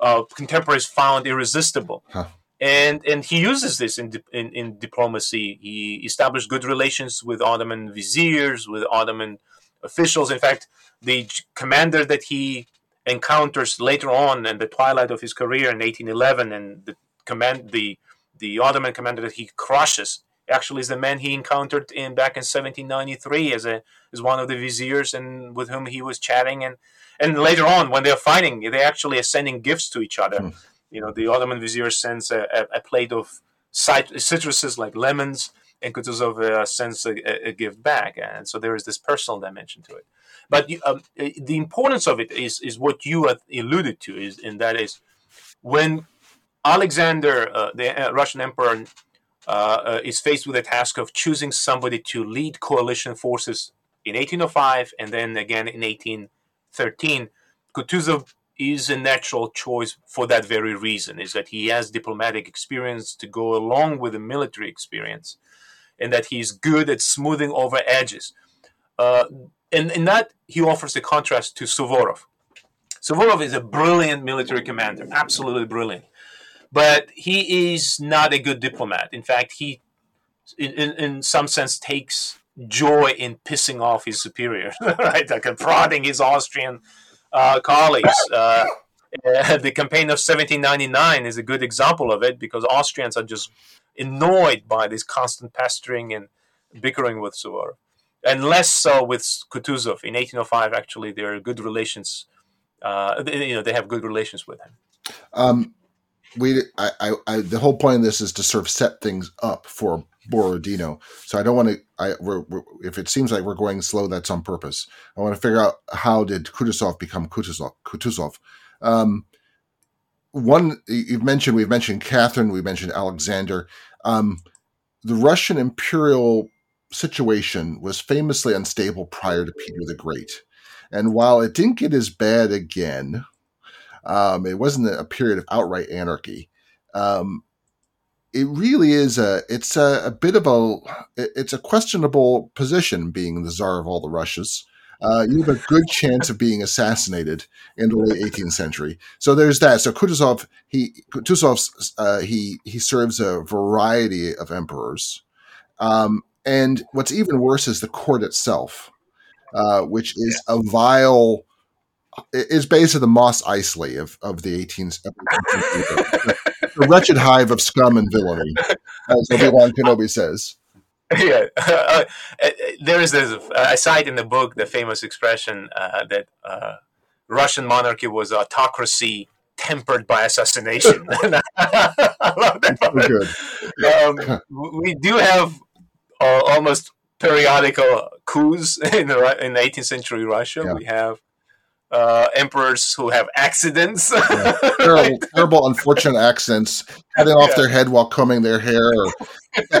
uh, contemporaries found irresistible. Huh. And, and he uses this in, in, in diplomacy. He established good relations with Ottoman viziers, with Ottoman officials. In fact, the commander that he encounters later on in the twilight of his career in 1811 and the command the the Ottoman commander that he crushes actually is the man he encountered in back in 1793 as a as one of the viziers and with whom he was chatting and and later on when they're fighting they actually are sending gifts to each other. Mm. You know, the Ottoman vizier sends a, a, a plate of citruses like lemons, and Kutuzov uh, sends a, a, gift back, and so there is this personal dimension to it. But um, the importance of it is is what you alluded to is, and that is when Alexander, uh, the uh, Russian emperor, uh, uh, is faced with the task of choosing somebody to lead coalition forces in 1805 and then again in 1813. Kutuzov is a natural choice for that very reason is that he has diplomatic experience to go along with the military experience and that he's good at smoothing over edges uh, and in that he offers a contrast to suvorov suvorov is a brilliant military commander absolutely brilliant but he is not a good diplomat. In fact, he, in, in, some sense, takes joy in pissing off his superior, [LAUGHS] right? Like prodding his Austrian uh, colleagues. Uh, [LAUGHS] the campaign of 1799 is a good example of it because Austrians are just annoyed by this constant pestering and bickering with Suvorov. And less so with Kutuzov. In 1805, actually, there are good relations. Uh, you know, they have good relations with him. Um, we I, I, I, the whole point of this is to sort of set things up for Borodino. So I don't want to. I we're, we're, if it seems like we're going slow, that's on purpose. I want to figure out how did Kutuzov become Kutuzov. Kutuzov. Um, one you've mentioned. We've mentioned Catherine. We mentioned Alexander. Um, the Russian imperial situation was famously unstable prior to Peter the Great, and while it didn't get as bad again um, it wasn't a period of outright anarchy. Um, it really is a it's a, a, bit of a it's a questionable position being the czar of all the Russias. Uh, you have a good chance of being assassinated in the late 18th century. So there's that. So Kutuzov he Kutuzov uh, he he serves a variety of emperors, um, and what's even worse is the court itself, uh, which is a vile is basically the Mos Eisley of, of the 18th century. [LAUGHS] the wretched hive of scum and villainy, as Obi Wan Kenobi says. [LAUGHS] Yeah, uh, uh, there is this. Uh, I cite in the book the famous expression uh, that uh, Russian monarchy was autocracy tempered by assassination. [LAUGHS] I love that. Um, we do have uh, almost periodical coups [LAUGHS] in the in 18th century Russia. Yeah. We have uh, emperors who have accidents. Yeah. [LAUGHS] Terrible, terrible, unfortunate accidents, cutting off Yeah. their head while combing their hair, or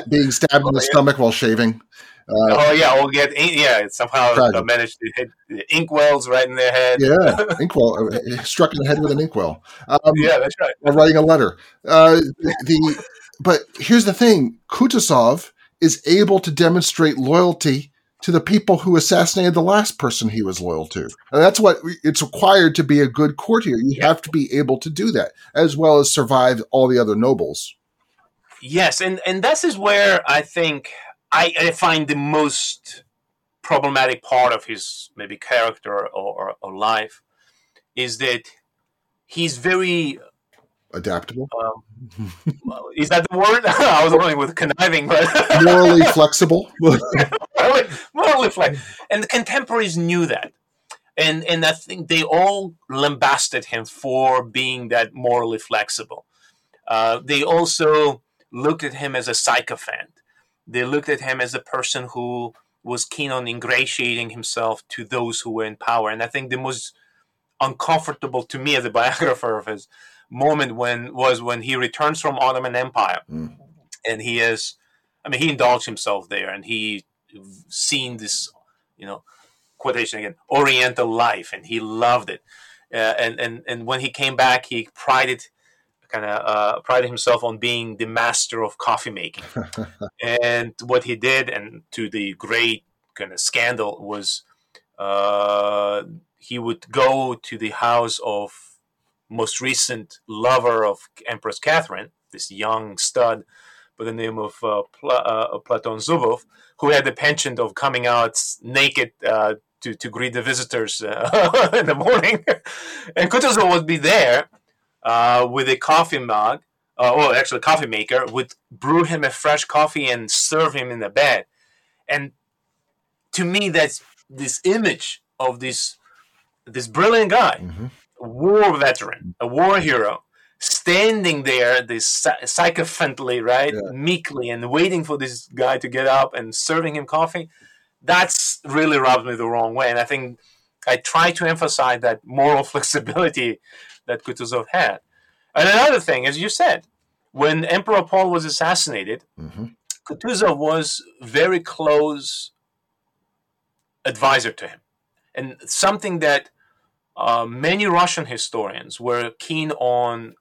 being stabbed in the Yeah. stomach while shaving. Uh, oh yeah, or get yeah somehow Tragic. uh, managed to hit the inkwells right in their head. yeah, [LAUGHS] inkwell uh, struck in the head with an inkwell. Um, yeah, that's right. while writing a letter. Uh, the but here's the thing: Kutuzov is able to demonstrate loyalty to the people who assassinated the last person he was loyal to, and that's what it's required to be a good courtier. You have to be able to do that, as well as survive all the other nobles. Yes, and and this is where I think I, I find the most problematic part of his maybe character or, or, or life is that he's very Adaptable, um, is that the word? [LAUGHS] I was running with conniving, but [LAUGHS] morally flexible. [LAUGHS] morally, morally flex. And the contemporaries knew that. And and I think they all lambasted him for being that morally flexible. Uh, they also looked at him as a sycophant. They looked at him as a person who was keen on ingratiating himself to those who were in power. And I think the most uncomfortable to me as a biographer of his moment when was when he returns from Ottoman Empire. Mm. and he is I mean he indulged himself there and he seen this you know quotation again oriental life and he loved it. Uh, and and and when he came back he prided kind of uh, prided himself on being the master of coffee making. [LAUGHS] And what he did and to the great kind of scandal was uh, he would go to the house of most recent lover of Empress Catherine, this young stud by the name of uh, Pla- uh, Platon Zubov, who had the penchant of coming out naked uh, to, to greet the visitors uh, [LAUGHS] in the morning. [LAUGHS] and Kutuzov would be there uh, with a coffee mug, uh, or actually a coffee maker, would brew him a fresh coffee and serve him in the bed. And to me, that's this image of this this brilliant guy Mhm. A war veteran, a war hero, standing there, this sy- sycophantly, right, Yeah. meekly, and waiting for this guy to get up and serving him coffee. That's really rubbed me the wrong way, and I think I try to emphasize that moral [LAUGHS] flexibility that Kutuzov had. And another thing, as you said, when Emperor Paul was assassinated, Mhm. Kutuzov was very close advisor to him, and something that uh, many Russian historians were keen on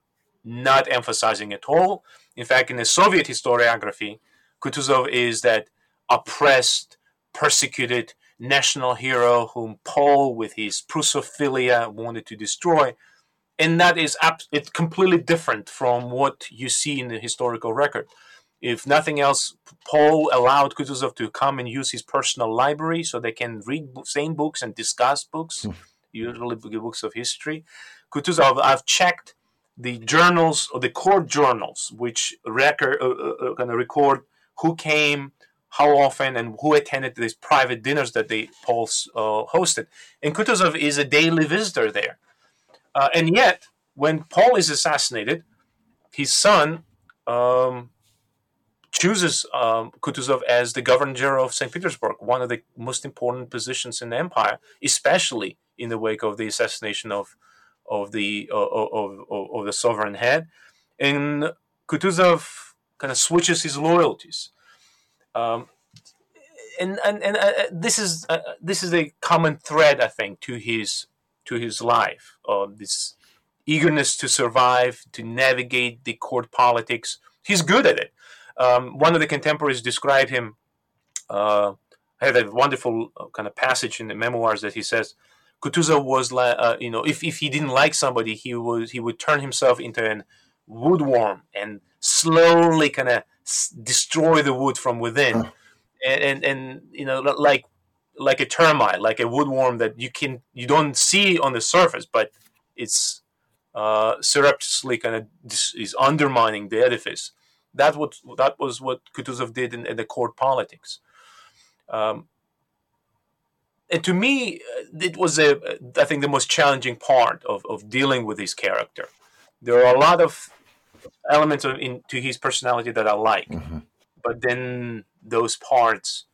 not emphasizing at all. In fact, in the Soviet historiography, Kutuzov is that oppressed, persecuted national hero whom Paul, with his Prussophilia, wanted to destroy. And that is ab- it's completely different from what you see in the historical record. If nothing else, Paul allowed Kutuzov to come and use his personal library so they can read bo- same books and discuss books usually books of history. Kutuzov, I've checked the journals or the court journals, which record uh, uh, kind of record who came, how often, and who attended these private dinners that the Paul uh, hosted. And Kutuzov is a daily visitor there. Uh, and yet, when Paul is assassinated, his son um, chooses um, Kutuzov as the governor of St. Petersburg, one of the most important positions in the empire, especially in the wake of the assassination of of the of, of, of the sovereign head. And Kutuzov kind of switches his loyalties. Um, and and, and uh, this is uh, this is a common thread, I think, to his to his life. Uh, this eagerness to survive, to navigate the court politics. He's good at it. Um, one of the contemporaries described him. Uh, have a wonderful uh, kind of passage in the memoirs that he says Kutuzov was like, uh, you know, if, if he didn't like somebody, he was he would turn himself into an woodworm and slowly kind of s- destroy the wood from within, and, and and you know, like like a termite, like a woodworm that you can you don't see on the surface, but it's uh, surreptitiously kind of dis- is undermining the edifice. That what that was what Kutuzov did in, in the court politics. Um, and to me, uh, it was a, I think, the most challenging part of, of dealing with his character. There are a lot of elements of, in, to his personality that I like, Mhm. but then those parts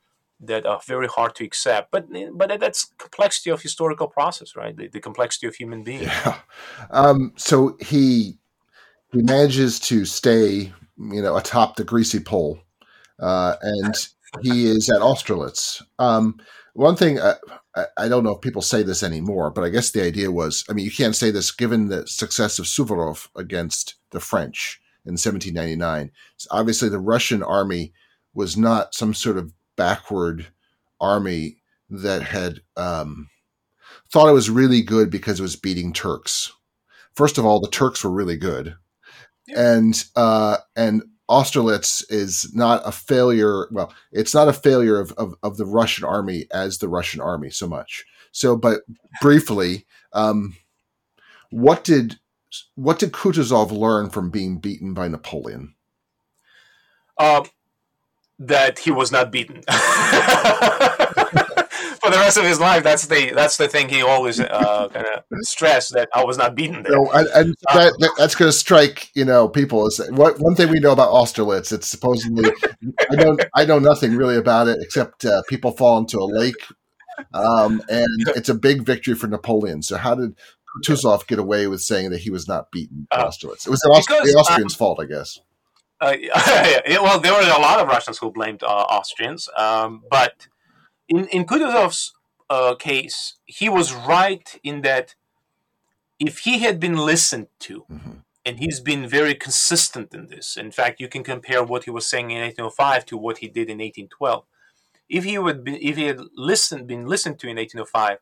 that are very hard to accept. But but that's complexity of historical process, right? The, the complexity of human being. Yeah. Um, so he he manages to stay, you know, atop the greasy pole, uh, and he is at Austerlitz. Um, one thing uh, I, I, don't know if people say this anymore, but I guess the idea was, I mean, you can't say this given the success of Suvorov against the French in 1799. So obviously, the Russian army was not some sort of backward army that had um, thought it was really good because it was beating Turks. First of all, the Turks were really good, yeah. and uh, and Austerlitz is not a failure. Well, it's not a failure of, of, of, the Russian army as the Russian army so much. So, but briefly, um, what did what did Kutuzov learn from being beaten by Napoleon? Uh, that he was not beaten. [LAUGHS] For the rest of his life, that's the that's the thing he always uh, kind of stressed that I was not beaten there. and, and uh, that, that's going to strike you know people. Is what one thing we know about Austerlitz? It's supposedly I don't I know nothing really about it except uh, people fall into a lake, um, and it's a big victory for Napoleon. So how did Kutuzov get away with saying that he was not beaten uh, Austerlitz? It was the, Aust- the Austrians' fault, I guess. Uh, [LAUGHS] yeah, well, there were a lot of Russians who blamed uh, Austrians, um, but in in Kutuzov's uh, case, he was right in that if he had been listened to, mm-hmm. and he's been very consistent in this. In fact, you can compare what he was saying in 1805 to what he did in 1812. If he would been, if he had listened, been listened to in 1805,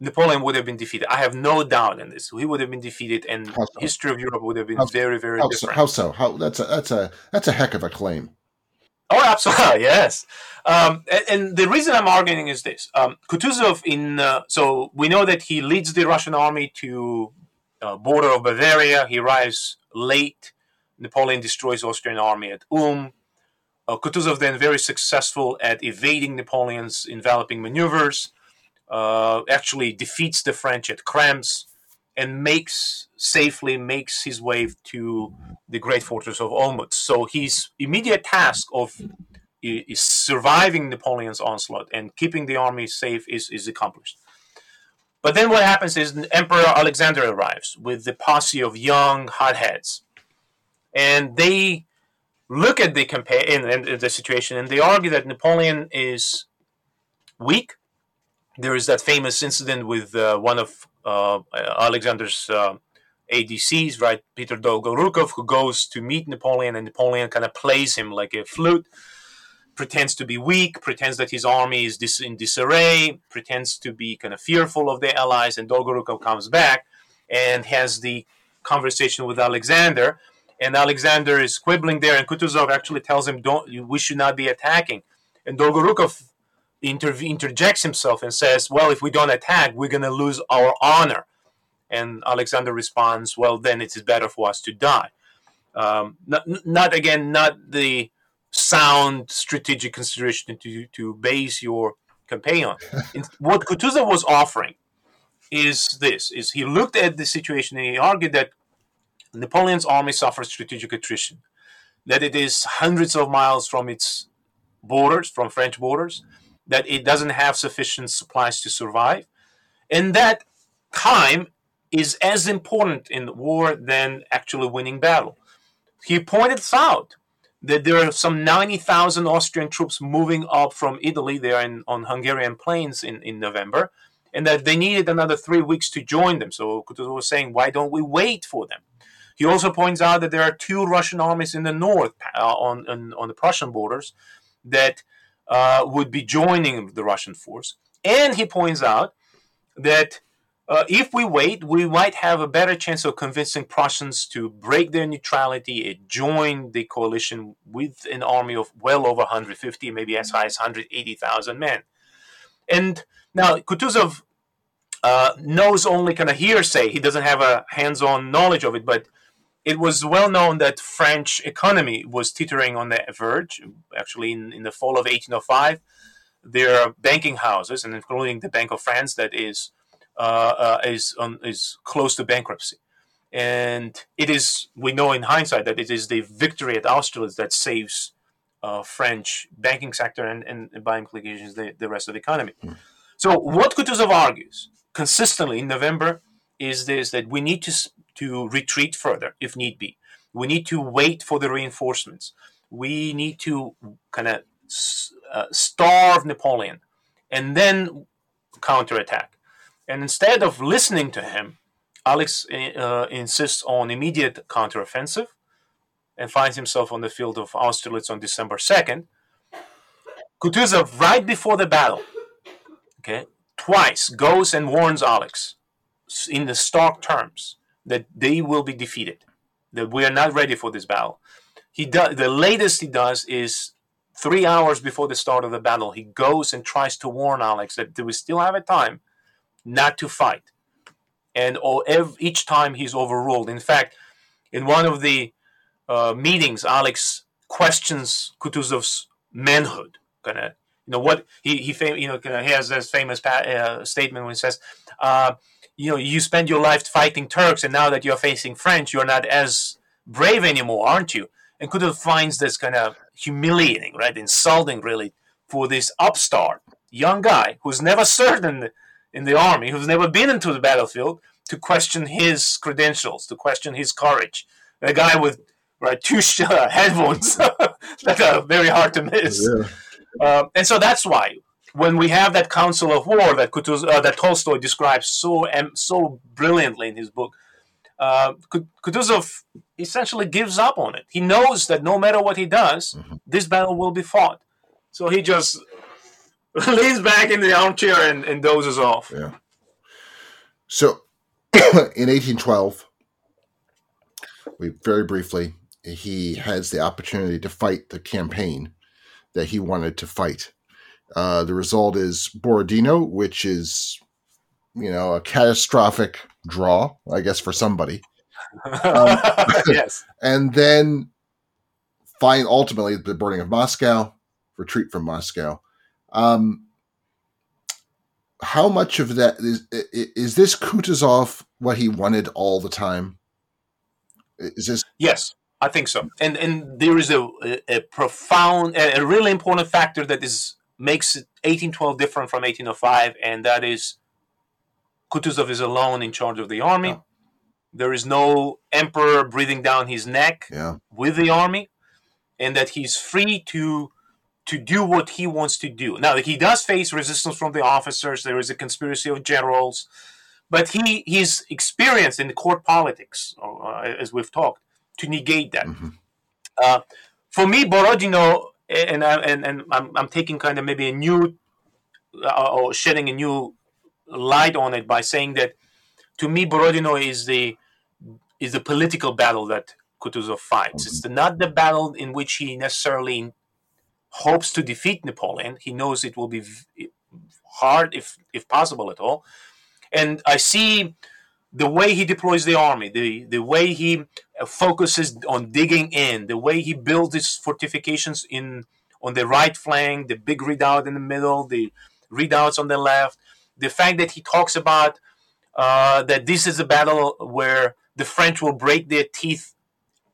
Napoleon would have been defeated. I have no doubt in this. He would have been defeated, and so? history of Europe would have been how, very, very how different. So, how so? How that's a that's a that's a heck of a claim. Oh, absolutely, [LAUGHS] yes. Um, and, and, the reason I'm arguing is this: um, Kutuzov, in uh, so we know that he leads the Russian army to uh, border of Bavaria. He arrives late. Napoleon destroys Austrian army at Ulm. Uh, Kutuzov then very successful at evading Napoleon's enveloping maneuvers uh, actually defeats the French at Krems and makes safely makes his way to the great fortress of Olmutz. So his immediate task of is surviving Napoleon's onslaught and keeping the army safe is, is accomplished. But then what happens is Emperor Alexander arrives with the posse of young hotheads, and they look at the campaign and the situation, and they argue that Napoleon is weak, there is that famous incident with uh, one of uh, Alexander's uh, ADCs, right, Peter Dolgorukov, who goes to meet Napoleon, and Napoleon kind of plays him like a flute, pretends to be weak, pretends that his army is dis- in disarray, pretends to be kind of fearful of the allies, and Dolgorukov comes back and has the conversation with Alexander, and Alexander is quibbling there, and Kutuzov actually tells him, "Don't we should not be attacking," and Dolgorukov interjects himself and says, Well, if we don't attack, we're going to lose our honor. And Alexander responds, Well, then it is better for us to die. Um, not, not, again, not the sound strategic consideration to, to base your campaign on. [LAUGHS] what Kutuzov was offering is this is he looked at the situation and he argued that Napoleon's army suffers strategic attrition, that it is hundreds of miles from its borders, from French borders, that it doesn't have sufficient supplies to survive. And that time is as important in war than actually winning battle. He pointed out that there are some 90,000 Austrian troops moving up from Italy. They are in, on Hungarian plains in, in November, and that they needed another three weeks to join them. So Kutuzov was saying, why don't we wait for them? He also points out that there are two Russian armies in the north uh, on, on, on the Prussian borders that uh, would be joining the Russian force. And he points out that uh, if we wait, we might have a better chance of convincing Prussians to break their neutrality and join the coalition with an army of well over 150, maybe as high as 180,000 men. And now Kutuzov uh, knows only kind of hearsay. He doesn't have a hands-on knowledge of it, but it was well known that French economy was teetering on the verge. Actually, in, in the fall of 1805, there are banking houses, and including the Bank of France, that is uh, uh, is um, is close to bankruptcy. And it is we know in hindsight that it is the victory at Austerlitz that saves uh, French banking sector and, and by implications the, the rest of the economy. Mm. So what Kutuzov argues consistently in November is this that we need to to retreat further if need be. We need to wait for the reinforcements. We need to kind of uh, starve Napoleon and then counterattack. And instead of listening to him, Alex uh, insists on immediate counteroffensive and finds himself on the field of Austerlitz on December 2nd. Kutuzov, right before the battle, okay, twice goes and warns Alex in the stark terms that they will be defeated, that we are not ready for this battle. He does the latest he does is three hours before the start of the battle. He goes and tries to warn Alex that we still have a time not to fight, and each time he's overruled. In fact, in one of the uh, meetings, Alex questions Kutuzov's manhood. Kind of, you know, what he he fam- you know he has this famous pa- uh, statement when he says, uh, you know, you spend your life fighting Turks, and now that you're facing French, you're not as brave anymore, aren't you? And Kutuzov finds this kind of humiliating, right, insulting, really, for this upstart young guy who's never served in the, in the army, who's never been into the battlefield, to question his credentials, to question his courage. A guy with right? Two [LAUGHS] headphones [LAUGHS] that are very hard to miss. Yeah. Uh, and so that's why when we have that council of war that Kutuz, uh, that Tolstoy describes so um, so brilliantly in his book, uh, Kutuzov essentially gives up on it. He knows that no matter what he does, mm-hmm. this battle will be fought. So he just [LAUGHS] leans back in the armchair and, and dozes off. Yeah. So [COUGHS] in 1812, we very briefly he has the opportunity to fight the campaign that he wanted to fight. Uh, the result is Borodino, which is, you know, a catastrophic draw, I guess, for somebody. [LAUGHS] Um, yes. [LAUGHS] and then find ultimately the burning of Moscow, retreat from Moscow. Um, how much of that is is this Kutuzov what he wanted all the time? Is this yes? I think so. And and there is a, a, profound, a, really important factor that is makes 1812 different from 1805, and that is Kutuzov is alone in charge of the army. Yeah. There is no emperor breathing down his neck yeah. with the army, and that he's free to to do what he wants to do. Now he does face resistance from the officers. There is a conspiracy of generals, but he he's experienced in the court politics, uh, as we've talked to negate that. Mm-hmm. Uh, for me, Borodino, and and and I'm, I'm taking kind of maybe a new uh, or shedding a new light on it by saying that to me, Borodino is the is the political battle that Kutuzov fights. Mm-hmm. It's the, not the battle in which he necessarily hopes to defeat Napoleon. He knows it will be hard, if if possible at all. And I see the way he deploys the army, the, the way he uh, focuses on digging in, the way he builds his fortifications in on the right flank, the big redoubt in the middle, the redoubts on the left, the fact that he talks about uh, that this is a battle where the French will break their teeth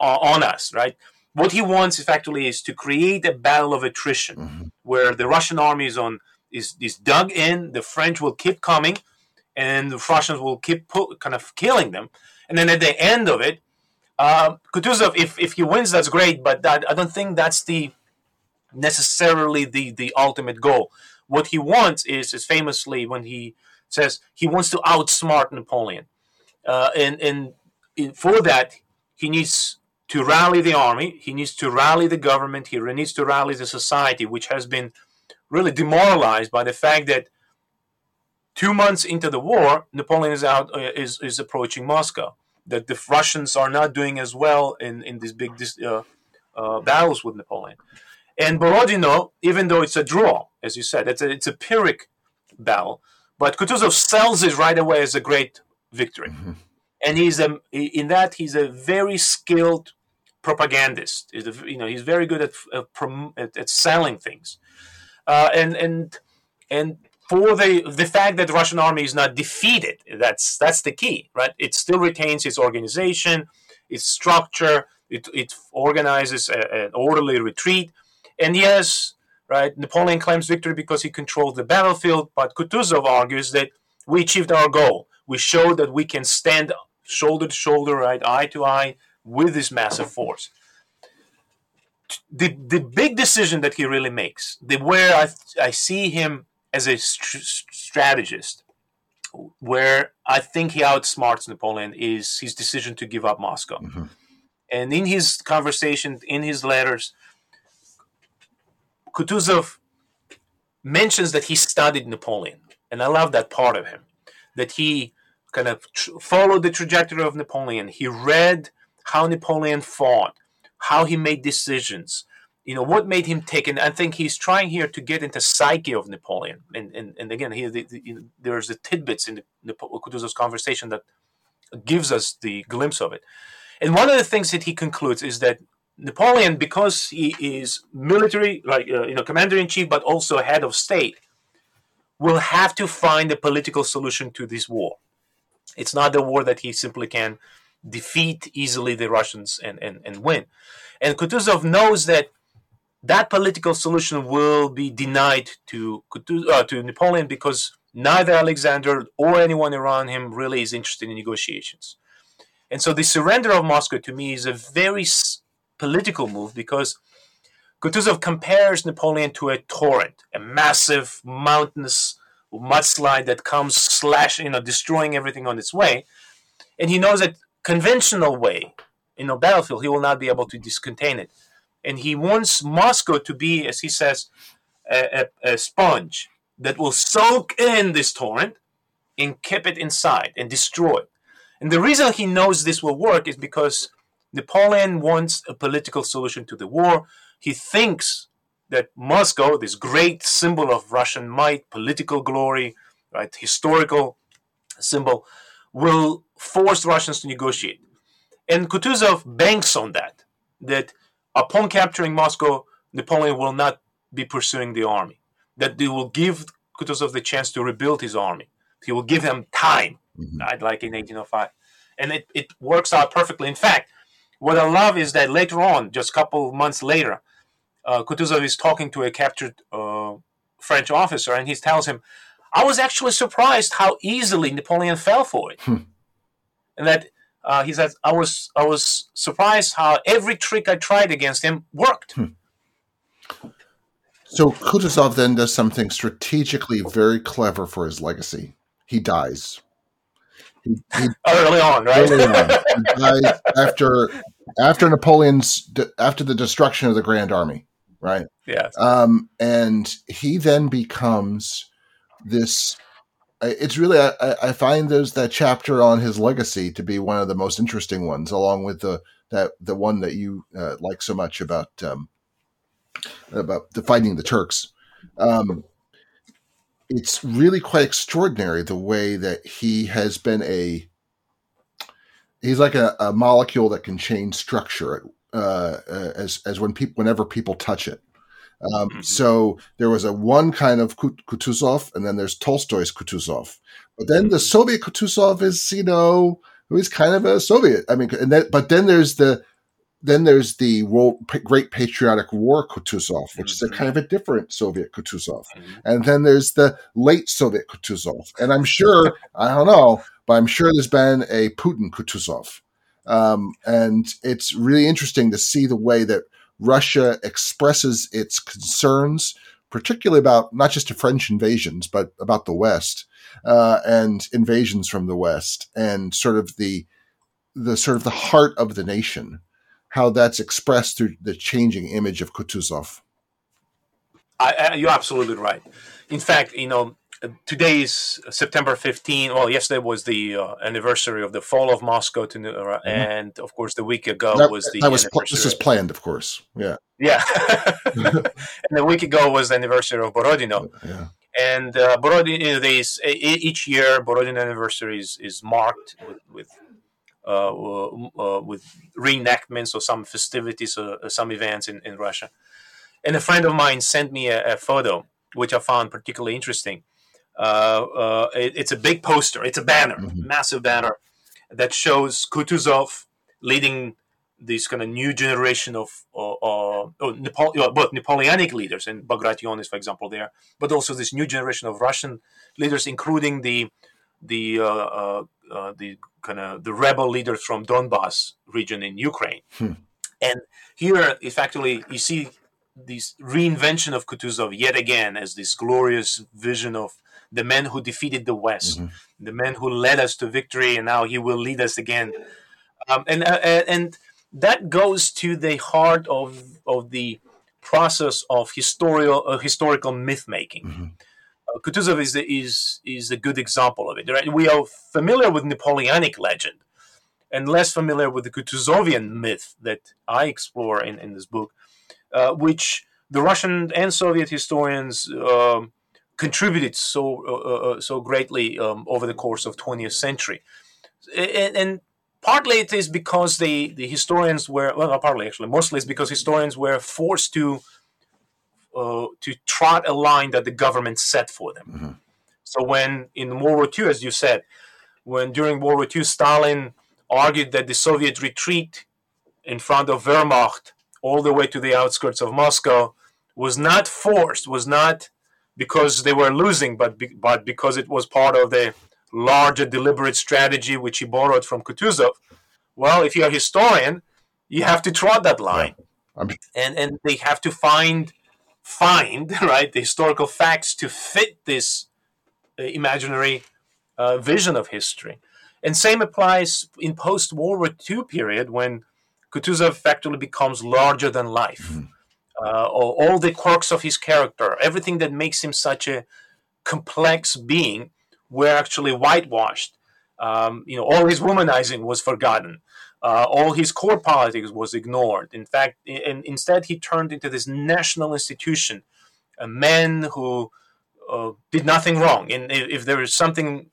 uh, on us, right? What he wants effectively is to create a battle of attrition mm-hmm. where the Russian army is on is, is dug in, the French will keep coming, and the Russians will keep pu- kind of killing them. And then at the end of it, uh, Kutuzov, if, if he wins, that's great, but that, I don't think that's the necessarily the, the ultimate goal. What he wants is, is famously when he says he wants to outsmart Napoleon. Uh, and, and for that, he needs to rally the army, he needs to rally the government, he needs to rally the society, which has been really demoralized by the fact that Two months into the war, Napoleon is out uh, is is approaching Moscow. That the Russians are not doing as well in in these big uh, uh, battles with Napoleon. And Borodino, even though it's a draw, as you said, it's a it's a Pyrrhic battle, but Kutuzov sells it right away as a great victory. Mm-hmm. And he's a in that he's a very skilled propagandist. He's a, you know he's very good at at, at selling things, uh, and and and for the the fact that the Russian army is not defeated. That's that's the key, right? It still retains its organization, its structure. It, it organizes a, an orderly retreat, And yes, right, Napoleon claims victory because he controlled the battlefield, but Kutuzov argues that we achieved our goal. We showed that we can stand shoulder to shoulder, right, eye to eye with this massive force. The, the big decision that he really makes, the where I, I see him as a st- strategist, where I think he outsmarts Napoleon, is his decision to give up Moscow. Mm-hmm. And in his conversation, in his letters, Kutuzov mentions that he studied Napoleon. And I love that part of him, that he kind of tr- followed the trajectory of Napoleon. He read how Napoleon fought, how he made decisions, you know, what made him take, and I think he's trying here to get into psyche of Napoleon. And, and, and again, here the, the, there's the tidbits in the, Kutuzov's conversation that gives us the glimpse of it. And one of the things that he concludes is that Napoleon, because he is military, like uh, you know, commander in chief, but also head of state, will have to find a political solution to this war. It's not the war that he simply can defeat easily the Russians and, and, and win. And Kutuzov knows that that political solution will be denied to uh, to Napoleon because neither Alexander or anyone around him really is interested in negotiations. And so the surrender of Moscow to me is a very political move because Kutuzov compares Napoleon to a torrent, a massive mountainous mudslide that comes slashing, you know, destroying everything on its way. And he knows that conventional way, in a battlefield, he will not be able to discontain it. And he wants Moscow to be, as he says, a, a, a sponge that will soak in this torrent and keep it inside and destroy it. And the reason he knows this will work is because Napoleon wants a political solution to the war. He thinks that Moscow, this great symbol of Russian might, political glory, right, historical symbol, will force Russians to negotiate. And Kutuzov banks on that, that upon capturing Moscow, Napoleon will not be pursuing the army, that they will give Kutuzov the chance to rebuild his army. He will give him time, mm-hmm. right, like in 1805. And it, it works out perfectly. In fact, what I love is that later on, just a couple of months later, uh, Kutuzov is talking to a captured uh, French officer, and he tells him, "I was actually surprised how easily Napoleon fell for it, hmm. and that uh, he says I was I was surprised how every trick I tried against him worked." Hmm. So Kutuzov then does something strategically very clever for his legacy. He dies. He, he, [LAUGHS] early on, right? Early on. he dies after after Napoleon's after the destruction of the Grand Army right? Yeah. Um, and he then becomes this. It's really I, I find there's that chapter on his legacy to be one of the most interesting ones, along with the that the one that you uh, like so much about um, about the fighting the Turks. Um, it's really quite extraordinary the way that he has been a he's like a, a molecule that can change structure uh, uh, as as when people whenever people touch it. Um, mm-hmm. So there was a one kind of Kutuzov, and then there's Tolstoy's Kutuzov. But then the mm-hmm. Soviet Kutuzov is, you know, he's kind of a Soviet. I mean, and then, but then there's the then there's the World, Great Patriotic War Kutuzov, which is a kind of a different Soviet Kutuzov. Mm-hmm. And then there's the late Soviet Kutuzov. And I'm sure, I don't know, but I'm sure there's been a Putin Kutuzov. Um, and it's really interesting to see the way that Russia expresses its concerns, particularly about not just the French invasions, but about the West uh, and invasions from the West, and sort of the the sort of the heart of the nation, how that's expressed through the changing image of Kutuzov. I, I, you're absolutely right. In fact, you know, today is September 15. Well, yesterday was the uh, anniversary of the fall of Moscow to, uh, mm-hmm. and of course, the week ago that, was the. That was pl- this is planned, of course. Yeah. Yeah, [LAUGHS] and a week ago was the anniversary of Borodino. Yeah. And uh, Borodino, days each year Borodino anniversary is, is marked with, with uh, uh, with reenactments or some festivities or, or, some events in, in Russia. And a friend of mine sent me a, a photo, which I found particularly interesting. Uh, uh, it, it's a big poster. It's a banner, mm-hmm. massive banner that shows Kutuzov leading this kind of new generation of uh, uh, Napole- both Napoleonic leaders, and Bagration is, for example, there, but also this new generation of Russian leaders, including the the uh, uh, uh the kind of the rebel leaders from Donbass region in Ukraine. Hmm. And here, effectively, you see this reinvention of Kutuzov yet again as this glorious vision of the man who defeated the West, mm-hmm. the man who led us to victory, and now he will lead us again. Um, and uh, and that goes to the heart of of the process of historical uh, historical myth making. Mm-hmm. Uh, Kutuzov is, is is a good example of it. Right? We are familiar with Napoleonic legend, and less familiar with the Kutuzovian myth that I explore in, in this book, uh, which the Russian and Soviet historians um, contributed so uh, uh so greatly um, over the course of 20th century, and, and partly it is because the, the historians were well not partly actually mostly it's because historians were forced to uh, to trot a line that the government set for them mm-hmm. so when in world war ii as you said when during world war ii stalin argued that the soviet retreat in front of wehrmacht all the way to the outskirts of moscow was not forced was not because they were losing but be, but because it was part of the larger deliberate strategy which he borrowed from Kutuzov. Well, if you're a historian, you have to trot that line. Yeah. And and they have to find find [LAUGHS] right the historical facts to fit this uh, imaginary uh, vision of history. And same applies in post World War II period when Kutuzov effectively becomes larger than life. Mm-hmm. Uh, all the quirks of his character, everything that makes him such a complex being, were actually whitewashed. Um, you know, all his womanizing was forgotten. Uh, all his core politics was ignored. In fact, in, instead he turned into this national institution, a man who uh, did nothing wrong. And if, if there is something,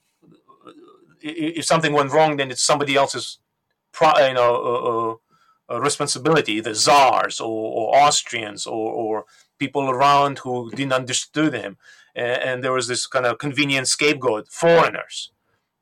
if something went wrong, then it's somebody else's, pro, you know, uh, uh, responsibility. The czars or, or Austrians or, or, people around who didn't understand him and there was this kind of convenient scapegoat, foreigners.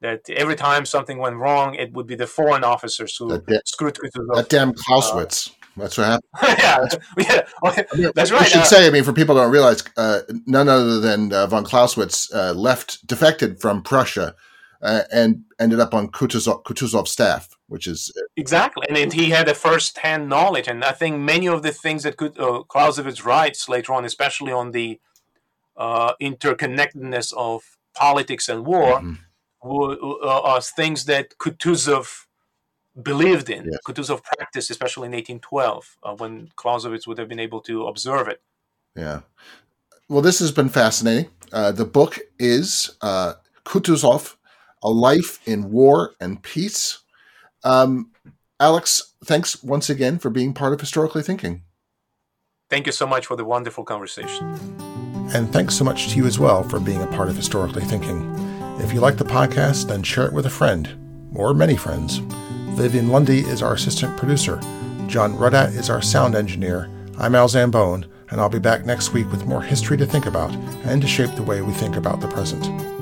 That every time something went wrong, it would be the foreign officers who da- screwed Kutuzov. That damn Clausewitz. Uh, that's what happened. [LAUGHS] yeah, that's, yeah. I mean, that's right. I should uh, say, I mean, for people who don't realize, uh, none other than uh, von Clausewitz uh, left, defected from Prussia, uh, and ended up on Kutuzov, Kutuzov's staff, which is exactly. And he had a first-hand knowledge, and I think many of the things that could Clausewitz writes later on, especially on the uh, interconnectedness of politics and war mm-hmm. Uh, are things that Kutuzov believed in. Yes. Kutuzov practiced, especially in 1812, uh, when Clausewitz would have been able to observe it. Yeah. Well, this has been fascinating. Uh, the book is uh, Kutuzov, A Life in War and Peace. Um, Alex, thanks once again for being part of Historically Thinking. Thank you so much for the wonderful conversation. And thanks so much to you as well for being a part of Historically Thinking. If you like the podcast, then share it with a friend, or many friends. Vivian Lundy is our assistant producer. John Rudat is our sound engineer. I'm Al Zambone, and I'll be back next week with more history to think about and to shape the way we think about the present.